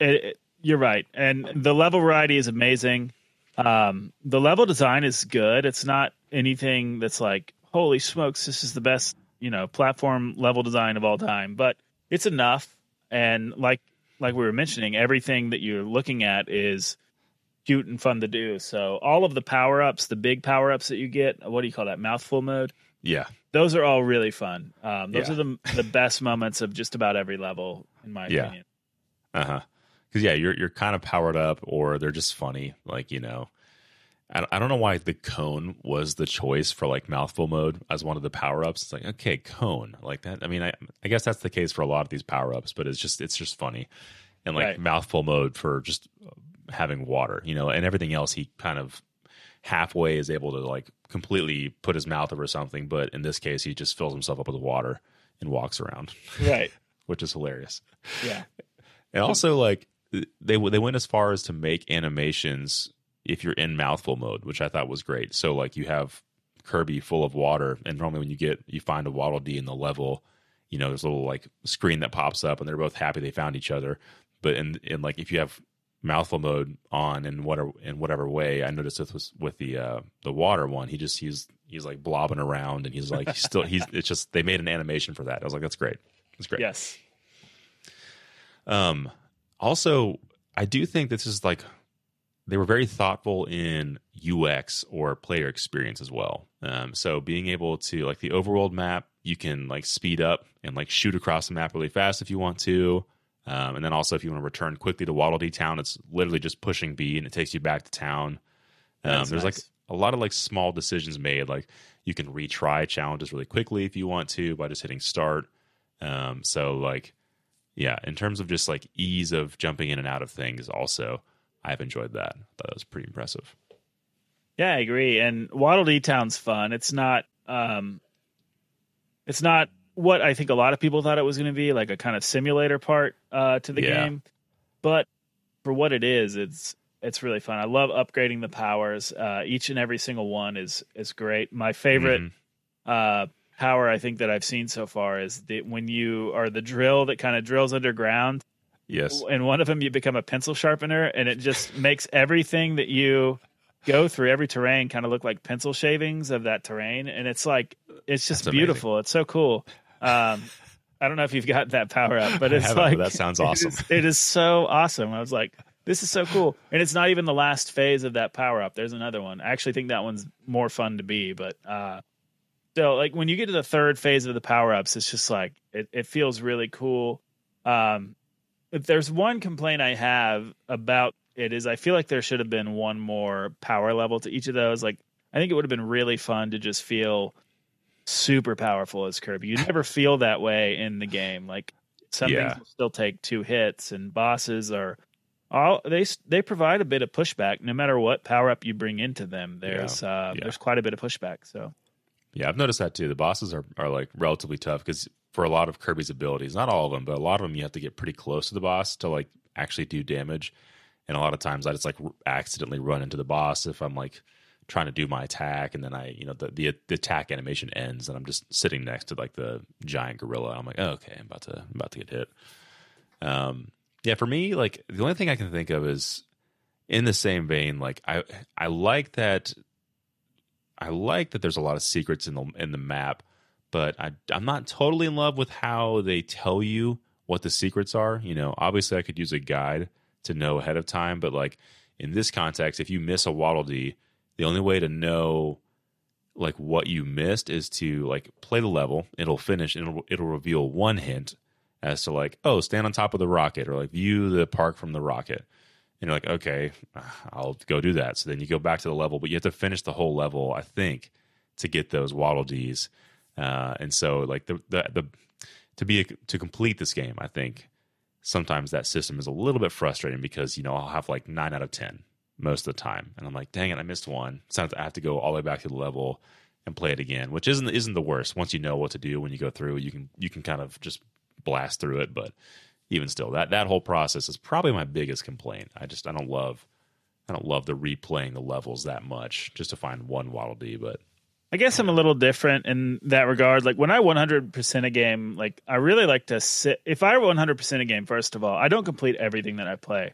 it, it- you're right, and the level variety is amazing. Um, the level design is good. It's not anything that's like, holy smokes, this is the best, you know, platform level design of all time. But it's enough. and like like we were mentioning, everything that you're looking at is cute and fun to do. So all of the power ups, the big power ups that you get, what do you call that? Mouthful mode. Yeah, those are all really fun. Um, those Yeah. are the the best moments of just about every level, in my Yeah. opinion. Uh huh. Because yeah, you're you're kind of powered up, or they're just funny. Like you know, I don't, I don't know why the cone was the choice for like mouthful mode as one of the power ups. It's like okay, cone like that. I mean, I I guess that's the case for a lot of these power ups, but it's just it's just funny, and like Right. mouthful mode for just uh, having water, you know, and everything else he kind of halfway is able to like completely put his mouth over something, but in this case, he just fills himself up with water and walks around, Right. which is hilarious. Yeah. And also, like they they went as far as to make animations if you're in mouthful mode, which I thought was great. So like you have Kirby full of water, and normally when you get you find a Waddle Dee in the level, you know, there's a little like screen that pops up, and they're both happy they found each other. But in in like if you have mouthful mode on in whatever in whatever way, I noticed this was with the uh the water one. He just he's he's like blobbing around, and he's like he's still he's it's just they made an animation for that. I was like, that's great. That's great. Yes. Um, also, I do think this is like they were very thoughtful in UX or player experience as well. Um, so being able to like the overworld map, you can like speed up and like shoot across the map really fast if you want to. Um, and then also if you want to return quickly to Waddle Dee Town, it's literally just pushing B and it takes you back to town. Um, there's like a lot of like small decisions made. Like you can retry challenges really quickly if you want to by just hitting start. Um, so like yeah, in terms of just like ease of jumping in and out of things, also I've enjoyed that. I thought that was pretty impressive. Yeah, I agree. And Waddle Dee Town's fun. It's not um it's not what I think a lot of people thought it was going to be, like a kind of simulator part uh to the Yeah. game. But for what it is, it's it's really fun. I love upgrading the powers. Uh each and every single one is is great. My favorite Mhm. uh power I think that I've seen so far is that when you are the drill that kind of drills underground Yes. in one of them you become a pencil sharpener and it just makes everything that you go through every terrain kind of look like pencil shavings of that terrain and it's like it's just That's amazing. beautiful it's so cool um i don't know if you've got that power up but it's like that sounds awesome. is- it is so awesome i was like this is so cool and it's not even the last phase of that power up there's another one i actually think that one's more fun to be but uh so like when you get to the third phase of the power ups it's just like it, it feels really cool um if there's one complaint I have about it is I feel like there should have been one more power level to each of those. Like I think it would have been really fun to just feel super powerful as Kirby. You never feel that way in the game. Like some Yeah. things will still take two hits, and bosses are all they they provide a bit of pushback no matter what power up you bring into them. There's uh, Yeah. there's quite a bit of pushback. So Yeah, I've noticed that too. The bosses are, are like relatively tough because for a lot of Kirby's abilities, not all of them, but a lot of them, you have to get pretty close to the boss to like actually do damage. And a lot of times, I just like accidentally run into the boss if I'm like trying to do my attack, and then I, you know, the the, the attack animation ends, and I'm just sitting next to like the giant gorilla. I'm like, oh, okay, I'm about to I'm about to get hit. Um, yeah, for me, like the only thing I can think of is in the same vein. Like I I like that I like that there's a lot of secrets in the in the map, but I I'm not totally in love with how they tell you what the secrets are. You know, obviously I could use a guide to know ahead of time, but like in this context, if you miss a Waddle Dee, the only way to know like what you missed is to like play the level. It'll finish. It'll it'll reveal one hint as to like oh stand on top of the rocket or like view the park from the rocket. And you're like, okay, I'll go do that. So then you go back to the level, but you have to finish the whole level, I think, to get those Waddle Dees. Uh, and so, like the, the the to be a, to complete this game, I think sometimes that system is a little bit frustrating because you know I'll have like nine out of ten most of the time, and I'm like, dang it, I missed one. So I have to go all the way back to the level and play it again, which isn't isn't the worst. Once you know what to do when you go through, you can you can kind of just blast through it, but even still that that whole process is probably my biggest complaint i just i don't love i don't love the replaying the levels that much just to find one waddle dee but I guess I'm a little different in that regard. Like when I 100% a game, like I really like to sit. If I 100% a game, first of all, I don't complete everything that I play.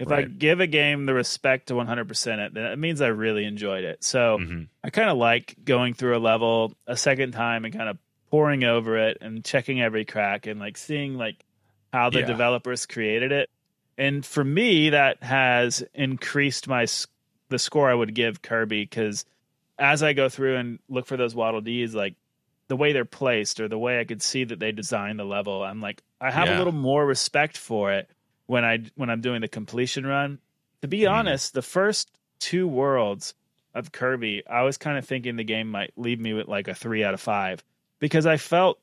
If I give a game the respect to 100% it, then it means I really enjoyed it. So Mhm. I kind of like going through a level a second time and kind of pouring over it and checking every crack and like seeing like how the Yeah. developers created it. And for me, that has increased my the score I would give Kirby because as I go through and look for those Waddle Dees, like the way they're placed or the way I could see that they designed the level, I'm like I have Yeah. a little more respect for it when I when I'm doing the completion run. To be Mhm. honest, the first two worlds of Kirby, I was kind of thinking the game might leave me with like a three out of five because I felt,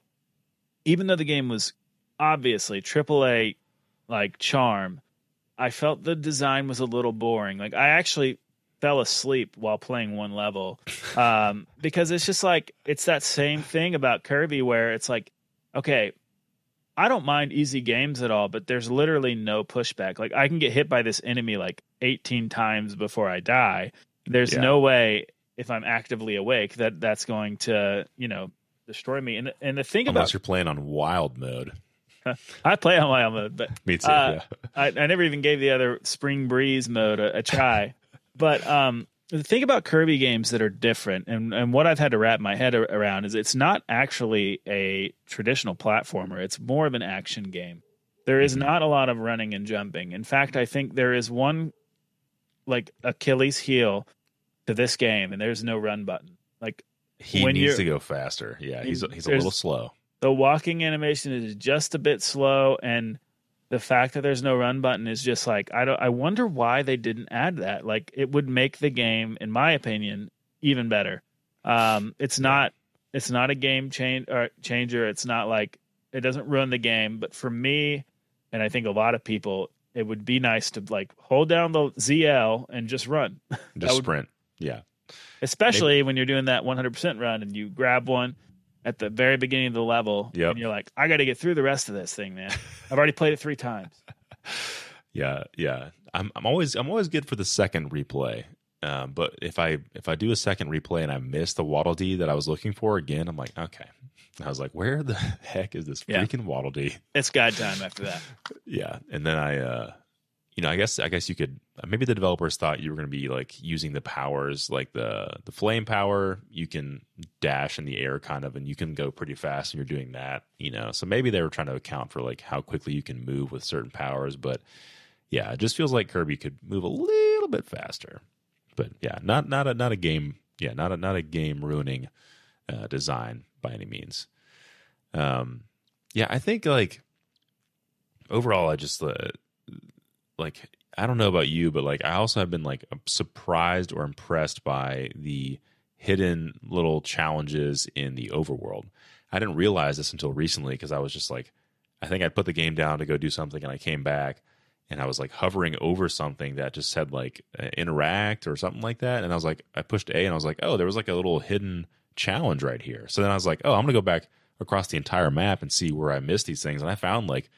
even though the game was obviously AAA like charm, I felt the design was a little boring. Like I actually fell asleep while playing one level um, because it's just like it's that same thing about Kirby where it's like, okay, I don't mind easy games at all, but there's literally no pushback. Like I can get hit by this enemy like 18 times before I die. There's Yeah. no way if I'm actively awake that that's going to, you know, destroy me. And and the thing about Unless about you're playing on wild mode. I play on my own mode, but Me too. Uh, yeah. I, I never even gave the other spring breeze mode a, a try. but um, the thing about Kirby games that are different, and, and what I've had to wrap my head around, is it's not actually a traditional platformer. It's more of an action game. There is Mhm. not a lot of running and jumping. In fact, I think there is one like Achilles heel to this game, and there's no run button. Like He needs to go faster. Yeah, he's he's a little slow. The walking animation is just a bit slow and the fact that there's no run button is just like I don't I wonder why they didn't add that. Like it would make the game in my opinion even better. Um it's not it's not a game change or changer. It's not like it doesn't ruin the game, but for me and I think a lot of people it would be nice to like hold down the ZL and just run. Just would- sprint. Yeah. Especially when you're doing that 100% run and you grab one at the very beginning of the level Yep. and you're like, I got to get through the rest of this thing, man. I've already played it three times. Yeah, yeah. I'm I'm always I'm always good for the second replay. Um, but if I if I do a second replay and I miss the Waddle Dee that I was looking for again, I'm like, okay. I was like, where the heck is this Yeah. freaking Waddle Dee? It's guide time after that. Yeah, and then I, uh, you know, I guess I guess you could maybe the developers thought you were going to be like using the powers, like the the flame power. You can dash in the air, kind of, and you can go pretty fast, and you're doing that. You know, so maybe they were trying to account for like how quickly you can move with certain powers, but yeah, it just feels like Kirby could move a little bit faster. But yeah, not not a not a game. Yeah, not a not a game ruining uh, design by any means. Um, yeah, I think like overall, I just uh, like I don't know about you, but like I also have been like surprised or impressed by the hidden little challenges in the overworld. I didn't realize this until recently because I was just like, I think I put the game down to go do something, and I came back and I was like hovering over something that just said like uh, interact or something like that, and I was like, I pushed A, and I was like, oh, there was like a little hidden challenge right here. So then I was like, oh, I'm gonna go back across the entire map and see where I missed these things, and I found like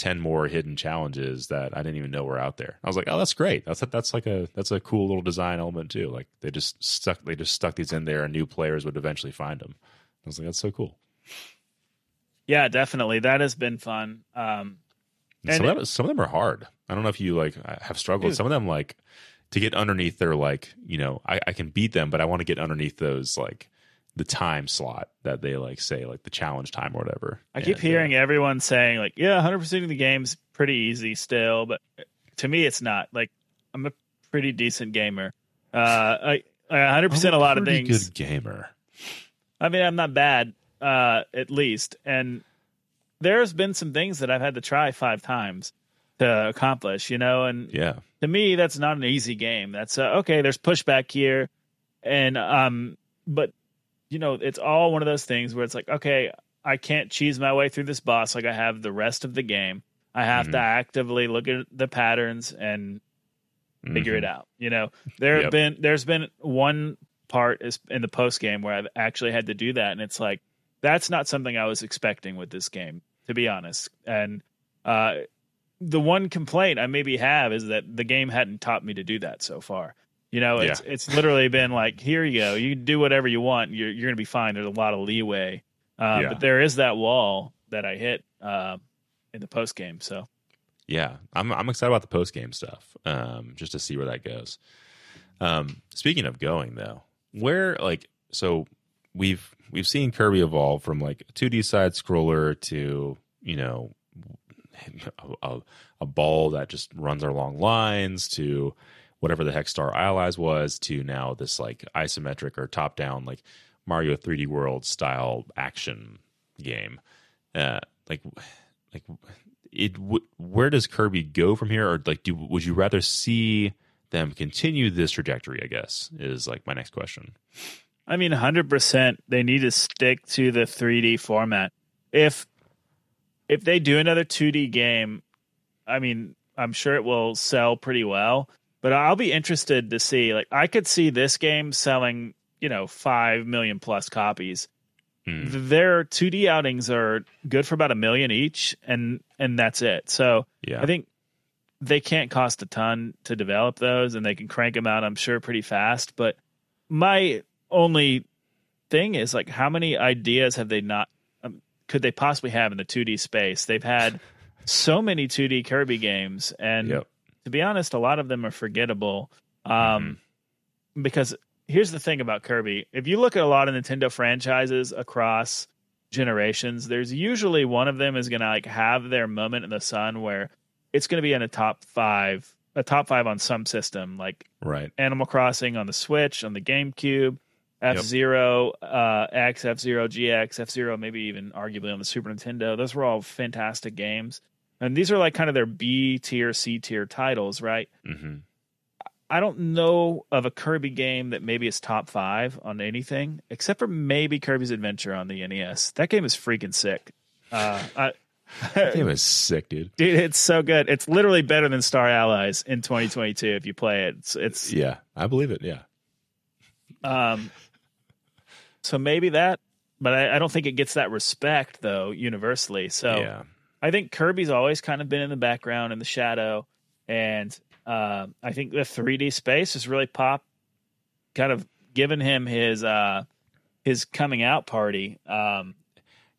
10 more hidden challenges that I didn't even know were out there. I was like, "Oh, that's great. That's that's like a that's a cool little design element too. Like they just stuck they just stuck these in there and new players would eventually find them." I was like, "That's so cool." Yeah, definitely. That has been fun. Um, And some of them some of them are hard. I don't know if you like have struggled. Dude. Some of them like to get underneath their like, you know, I, I can beat them, but I want to get underneath those like the time slot that they like say like the challenge time or whatever. I keep And, uh, hearing everyone saying like, yeah, 100% of the game's pretty easy still, but to me it's not. Like I'm a pretty decent gamer. Uh I, I 100% I'm a lot of things. Good gamer. I mean, I'm not bad, uh, at least. And there's been some things that I've had to try five times to accomplish, you know, and Yeah. to me, that's not an easy game. That's uh, okay. There's pushback here, and um, but you know, it's all one of those things where it's like, okay, I can't cheese my way through this boss like I have the rest of the game. I have Mhm. to actively look at the patterns and figure it Mhm. out. You know, there Yep. have been there's been one part is in the post game where I've actually had to do that, and it's like that's not something I was expecting with this game, to be honest. And uh, the one complaint I maybe have is that the game hadn't taught me to do that so far. You know, it's it's literally been like, here you go, you can do whatever you want, you're you're gonna be fine. There's a lot of leeway, uh, Yeah. but there is that wall that I hit uh, in the post game. So yeah, I'm I'm excited about the post game stuff, um, just to see where that goes. Um, speaking of going though, where like so we've we've seen Kirby evolve from like a 2D side scroller to you know a, a ball that just runs along lines to whatever the heck Star Allies was to now this like isometric or top down like Mario 3D World style action game. Uh, like, like it. W- where does Kirby go from here, or like, do would you rather see them continue this trajectory? I guess is like my next question. I mean, hundred percent. They need to stick to the 3D format. If if they do another 2D game, I mean, I'm sure it will sell pretty well. But I'll be interested to see. Like, I could see this game selling, you know, five million plus copies. Hmm. Their 2D outings are good for about a million each, and and that's it. So Yeah, I think they can't cost a ton to develop those, and they can crank them out. I'm sure pretty fast. But my only thing is like, how many ideas have they not? Um, could they possibly have in the 2D space? They've had so many 2D Kirby games, and Yep. To be honest, a lot of them are forgettable. Um, Mm-hmm. Because here's the thing about Kirby: if you look at a lot of Nintendo franchises across generations, there's usually one of them is going to like have their moment in the sun where it's going to be in a top five, a top five on some system, like right. Animal Crossing on the Switch, on the GameCube, F Zero, uh, X, F Zero, GX, F Zero, maybe even arguably on the Super Nintendo. Those were all fantastic games. And these are like kind of their B tier, C tier titles, right? hmm I don't know of a Kirby game that maybe is top five on anything, except for maybe Kirby's Adventure on the NES. That game is freaking sick. Uh, I, That game is sick, dude. dude, it's so good. It's literally better than Star Allies in 2022 if you play it. It's, it's Yeah, I believe it. Yeah. Um, so maybe that, but I, I don't think it gets that respect though universally. So yeah. I think Kirby's always kind of been in the background in the shadow, and uh, I think the 3D space has really popped, kind of given him his uh, his coming out party. Um,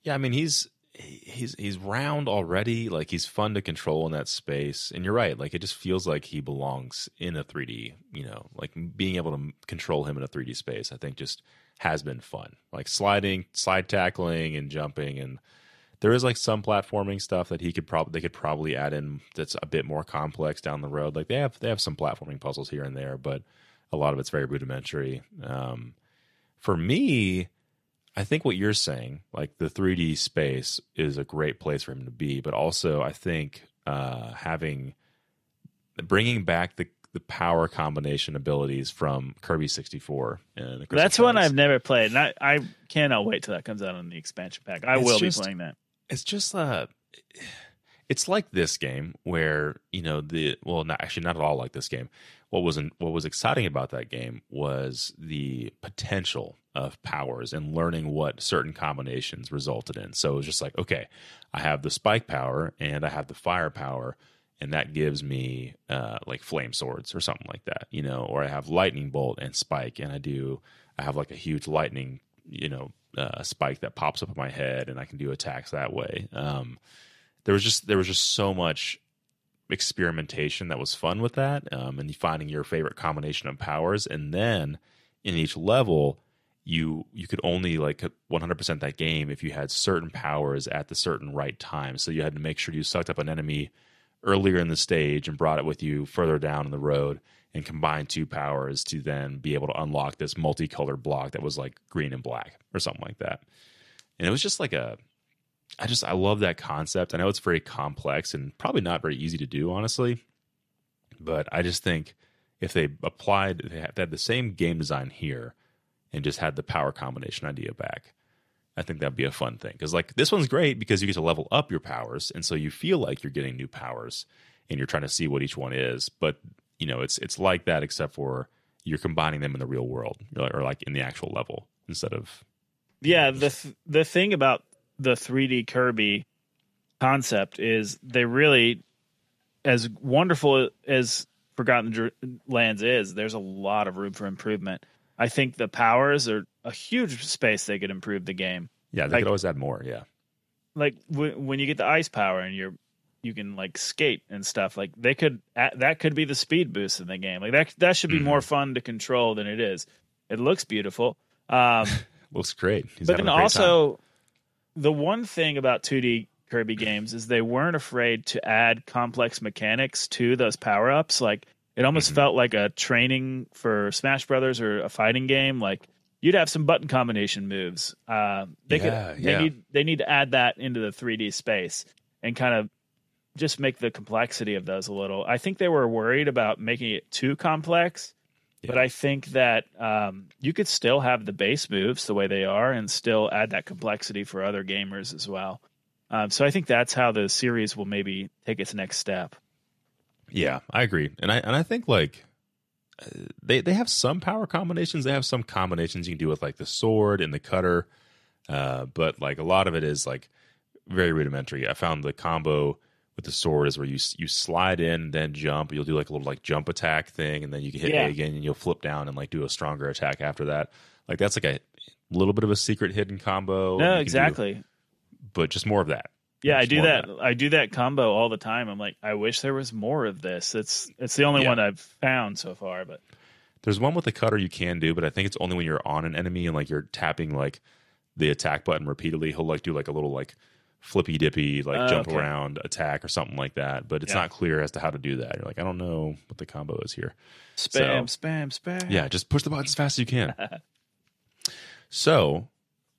Yeah, I mean he's he's he's round already. Like he's fun to control in that space. And you're right. Like it just feels like he belongs in a 3D. You know, like being able to control him in a 3D space. I think just has been fun. Like sliding, slide tackling, and jumping, and there is like some platforming stuff that he could probably they could probably add in that's a bit more complex down the road. Like they have they have some platforming puzzles here and there, but a lot of it's very rudimentary. Um, for me, I think what you're saying, like the 3D space, is a great place for him to be. But also, I think uh, having bringing back the the power combination abilities from Kirby 64 and that's one. I've never played, and I, I cannot wait till that comes out on the expansion pack. I It's will just- be playing that. It's just uh it's like this game where you know the well not actually not at all like this game. What wasn't what was exciting about that game was the potential of powers and learning what certain combinations resulted in. So it was just like okay i have the spike power and i have the fire power and that gives me uh, like flame swords or something like that you know or i have lightning bolt and spike and i do i have like a huge lightning you know uh, spike that pops up in my head and i can do attacks that way. Um, there was just there was just so much experimentation that was fun with that um, and finding your favorite combination of powers. And then in each level you you could only like 100% that game if you had certain powers at the certain right time. So you had to make sure you sucked up an enemy earlier in the stage and brought it with you further down in the road and combine two powers to then be able to unlock this multicolored block that was like green and black or something like that and it was just like a I just I love that concept. I know it's very complex and probably not very easy to do, honestly. But I just think if they applied, they had, they had the same game design here, and just had the power combination idea back, I think that'd be a fun thing. Because like this one's great because you get to level up your powers, and so you feel like you're getting new powers, and you're trying to see what each one is. But you know, it's it's like that except for you're combining them in the real world or, or like in the actual level instead of Yeah, the th- the thing about the 3D Kirby concept is they really, as wonderful as Forgotten Dr- Lands is, there's a lot of room for improvement. I think the powers are a huge space they could improve the game. yeah. They Like- could always add more. Yeah. Like w- when you get the ice power and you're you can like skate and stuff. Like they could that could be the speed boost in the game. Like that that should be Mhm. more fun to control than it is. It looks beautiful. Um, Looks great. He's but then great time. also the one thing about 2D Kirby games is they weren't afraid to add complex mechanics to those power ups. Like it almost Mhm. felt like a training for Smash Brothers or a fighting game. Like you'd have some button combination moves. Uh, they Yeah, could they yeah. need they need to add that into the 3D space and kind of just make the complexity of those a little. I think they were worried about making it too complex, but I think that um, you could still have the base moves the way they are and still add that complexity for other gamers as well. Um, so I think that's how the series will maybe take its next step. Yeah, I agree, and I and I think like uh, they they have some power combinations. They have some combinations you can do with like the sword and the cutter, uh, but like a lot of it is like very rudimentary. I found the combo with the sword is where you you slide in, then jump. You'll do like a little like jump attack thing, and then you can hit Yeah. A again, and you'll flip down and like do a stronger attack after that. Like that's like a little bit of a secret hidden combo. no, can do, exactly. but just more of that. Yeah, I do of that. I do that combo all the time. I'm like, I wish there was more of this. It's it's the only Yeah. one I've found so far. But There's one with the cutter you can do, but I think it's only when you're on an enemy and like you're tapping like the attack button repeatedly. He'll like do like a little like flippy dippy like Oh, jump okay. around attack or something like that. But it's Yeah. not clear as to how to do that. You're like, I don't know what the combo is here. spam, spam, spam. Yeah, just push the button as fast as you can. so,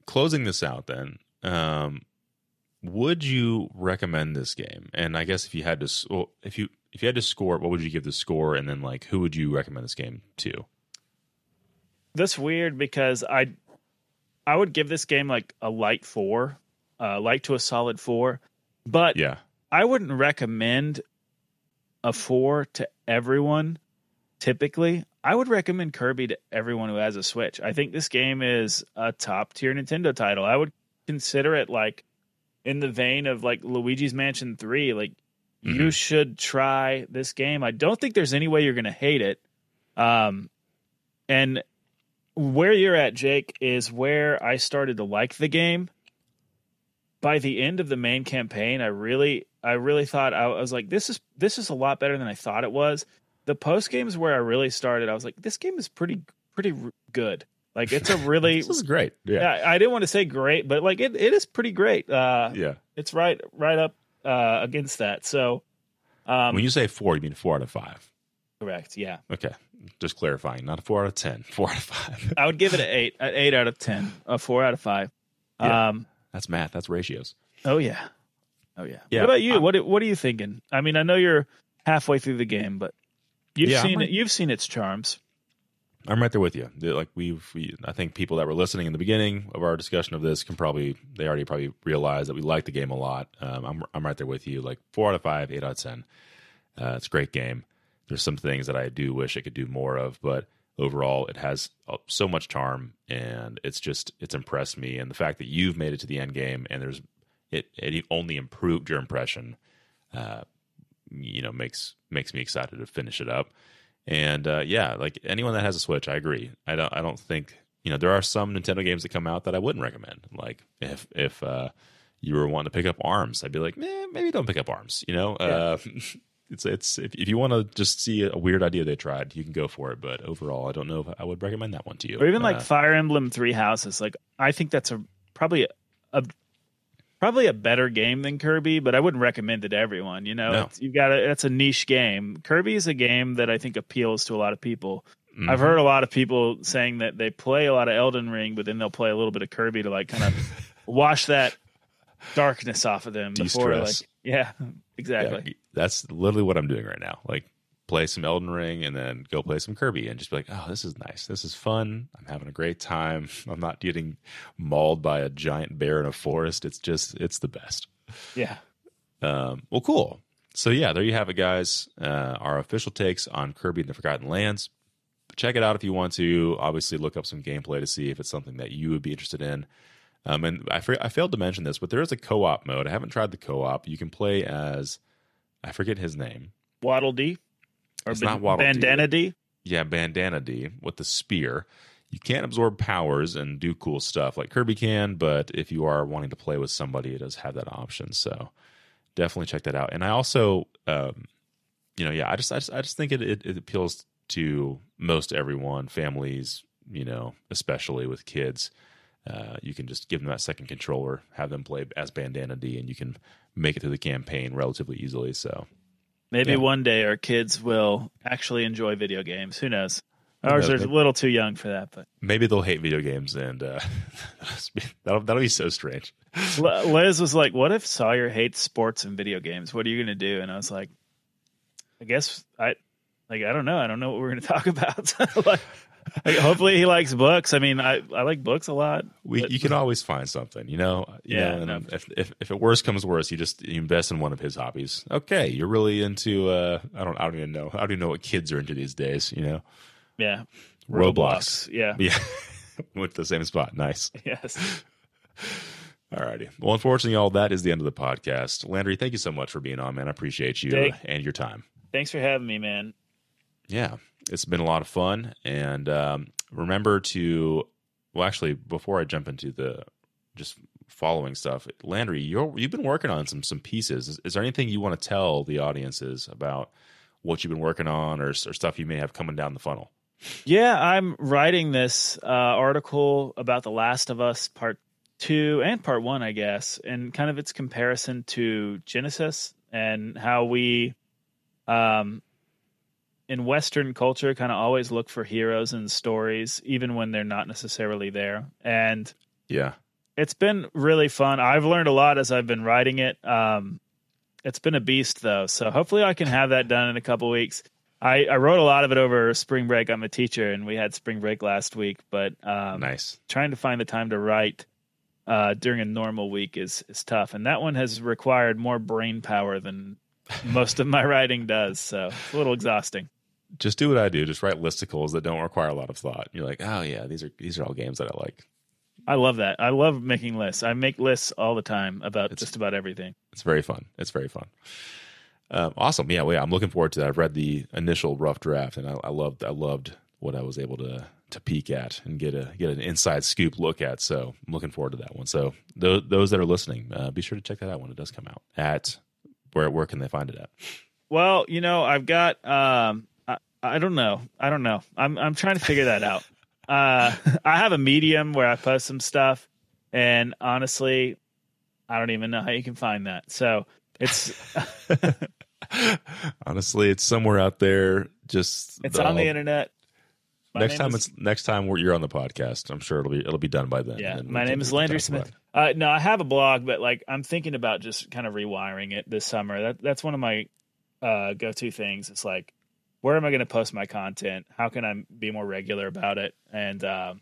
closing this out, then, um, would you recommend this game? And I guess if you had to, well, if you if you had to score, it, what would you give the score? And then, like, who would you recommend this game to? That's weird because I I would give this game like a light four, uh, light to a solid four, but Yeah, I wouldn't recommend a four to everyone. Typically, I would recommend Kirby to everyone who has a Switch. I think this game is a top tier Nintendo title. I would consider it like in the vein of like Luigi's Mansion 3. Like you Mhm. should try this game. I don't think there's any way you're going to hate it. Um, and where you're at, Jake, is where I started to like the game. By the end of the main campaign, I really, I really thought I was like, this is this is a lot better than I thought it was. The post games where I really started, I was like, this game is pretty pretty good. Like it's a really, this is great. Yeah, yeah. I didn't want to say great, but like it, it is pretty great. Uh, yeah. it's right right up uh, against that. So, um, when you say four, you mean four out of five. correct, yeah. Okay, just clarifying, not a four out of ten. Four out of five. I would give it an eight, an eight out of ten, a four out of five. Yeah. Um, That's math. That's ratios. oh yeah, oh yeah. Yeah, what about you? I- what what are you thinking? I mean, I know you're halfway through the game, but you've Yeah, seen right- it. You've seen its charms. I'm right there with you. Like we've, we, I think people that were listening in the beginning of our discussion of this can probably, they already probably realize that we like the game a lot. Um, I'm, I'm right there with you. Like four out of five, eight out of ten. Uh, it's a great game. There's some things that I do wish I could do more of, but overall, it has uh, so much charm, and it's just it's impressed me. And the fact that you've made it to the end game, and there's it, it only improved your impression. Uh, you know, makes makes me excited to finish it up. And uh, yeah, like anyone that has a Switch, I agree. I don't. I don't think you know there are some Nintendo games that come out that I wouldn't recommend. Like if if uh, you were wanting to pick up Arms, I'd be like, eh, maybe don't pick up Arms. You know, uh, it's it's if, if you want to just see a weird idea they tried, you can go for it. But overall, I don't know if I would recommend that one to you. Or even like Uh, Fire Emblem Three Houses. Like I think that's a probably a, a probably a better game than Kirby, but I wouldn't recommend it to everyone. You know, No. It's- you've got that's a niche game. Kirby is a game that I think appeals to a lot of people. mhm. I've heard a lot of people saying that they play a lot of Elden Ring, but then they'll play a little bit of Kirby to like kind of wash that darkness off of them before like De-stress. yeah, exactly. That's literally what I'm doing right now. Like play some Elden Ring and then go play some Kirby and just be like, oh, this is nice. This is fun. I'm having a great time. I'm not getting mauled by a giant bear in a forest. It's just, it's the best. Yeah. Um, well, cool. So yeah, there you have it, guys. Uh, our official takes on Kirby and the Forgotten Lands. Check it out if you want to. Obviously, look up some gameplay to see if it's something that you would be interested in. Um, and I, I failed to mention this, but there is a co-op mode. I haven't tried the co-op. You can play as I forget his name. Waddle Dee or It's ban- not Waddle. Bandana Dee. Yeah, Bandana Dee with the spear. You can't absorb powers and do cool stuff like Kirby can, but if you are wanting to play with somebody, it does have that option. So definitely check that out. And I also, um, you know, yeah, I just, I just, I just think it, it, it appeals to most everyone, families, you know, especially with kids. Uh, you can just give them that second controller, have them play as Bandana Dee, and you can make it through the campaign relatively easily. So Maybe Yeah. one day our kids will actually enjoy video games. Who knows? Ours knows? are a little too young for that, but maybe they'll hate video games, and uh, that'll that'll be so strange. Liz was like, "What if Sawyer hates sports and video games? What are you going to do?" And I was like, "I guess I, like, I don't know. I don't know what we're going to talk about. like, hopefully he likes books. I mean, I I like books a lot. We, you can always find something, you know. You Yeah, know, no. if, if if it worse comes worse, you just you invest in one of his hobbies. Okay, you're really into. Uh, I don't. I don't even know. I don't even know what kids are into these days. You know, Yeah, Roblox. Yeah. Yeah, went to the same spot. Nice. Yes. Alrighty. Well, unfortunately, all that is the end of the podcast. Landry, thank you so much for being on, man. I appreciate you Thank- and your time. Thanks for having me, man. Yeah, it's been a lot of fun. And um, remember to, well, actually, before I jump into the just following stuff, Landry, you're you've been working on some some pieces. Is, is there anything you want to tell the audiences about what you've been working on, or, or stuff you may have coming down the funnel? Yeah, I'm writing this uh, article about The Last of Us Part Two and Part One, I guess, and kind of its comparison to Genesis and how we, um, in Western culture, kind of always look for heroes and stories, even when they're not necessarily there. And Yeah, it's been really fun. I've learned a lot as I've been writing it. Um, it's been a beast though, so hopefully I can have that done in a couple weeks. I, I wrote a lot of it over spring break. I'm a teacher, and we had spring break last week. But um, nice. trying to find the time to write uh, during a normal week is is tough, and that one has required more brain power than most of my writing does. So it's a little exhausting. Just do what I do. Just write listicles that don't require a lot of thought. You're like, oh yeah, these are these are all games that I like. I love that. I love making lists. I make lists all the time about It's- just about everything. It's very fun. It's very fun. Um, awesome. Yeah, well, yeah, I'm looking forward to that. I've read the initial rough draft, and I, I loved I loved what I was able to to peek at and get a get an inside scoop look at. So I'm looking forward to that one. So th- those that are listening, uh, be sure to check that out when it does come out. At where where can they find it at? Well, you know, I've got um I, don't know. I don't know. I'm I'm trying to figure that out. Uh I have a medium where I post some stuff and honestly, I don't even know how you can find that. So it's Honestly, it's somewhere out there. Just it's on the internet. My next time is- it's next time you're on the podcast. I'm sure it'll be it'll be done by then. yeah, my name is Landry Smith. Uh, no, I have a blog, but like I'm thinking about just kind of rewiring it this summer. That that's one of my uh, go-to things. It's like, where am I going to post my content? How can I be more regular about it? And um,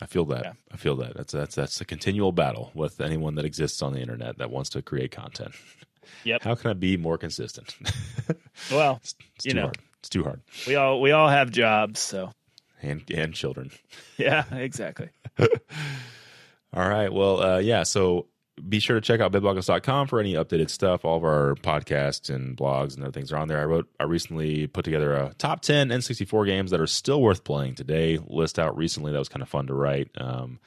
I feel that. Yeah. I feel that. That's that's that's a continual battle with anyone that exists on the internet that wants to create content. Yep. How can I be more consistent? well, it's it's You too know. hard. It's too hard. we all we all have jobs, so And and children. yeah, exactly. All right. Well, uh, yeah. So be sure to check out bitbloggers.com for any updated stuff. All of our podcasts and blogs and other things are on there. I wrote, I recently put together a top 10 N64 games that are still worth playing today list out recently. That was kind of fun to write. Um,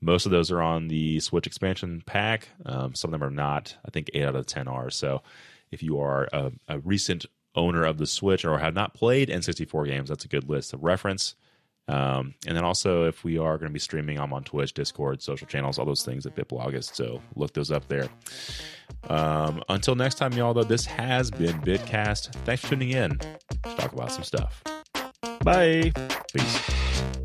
most of those are on the Switch expansion pack. Um, some of them are not. I think eight out of 10 are. So if you are a, a recent owner of the Switch or have not played N64 games, that's a good list of reference. Um, and then also, if we are going to be streaming, I'm on Twitch, Discord, social channels, all those things at BitBloggist. So look those up there. Um, until next time, y'all, though, this has been Bitcast. Thanks for tuning in. Let's talk about some stuff. Bye. Peace.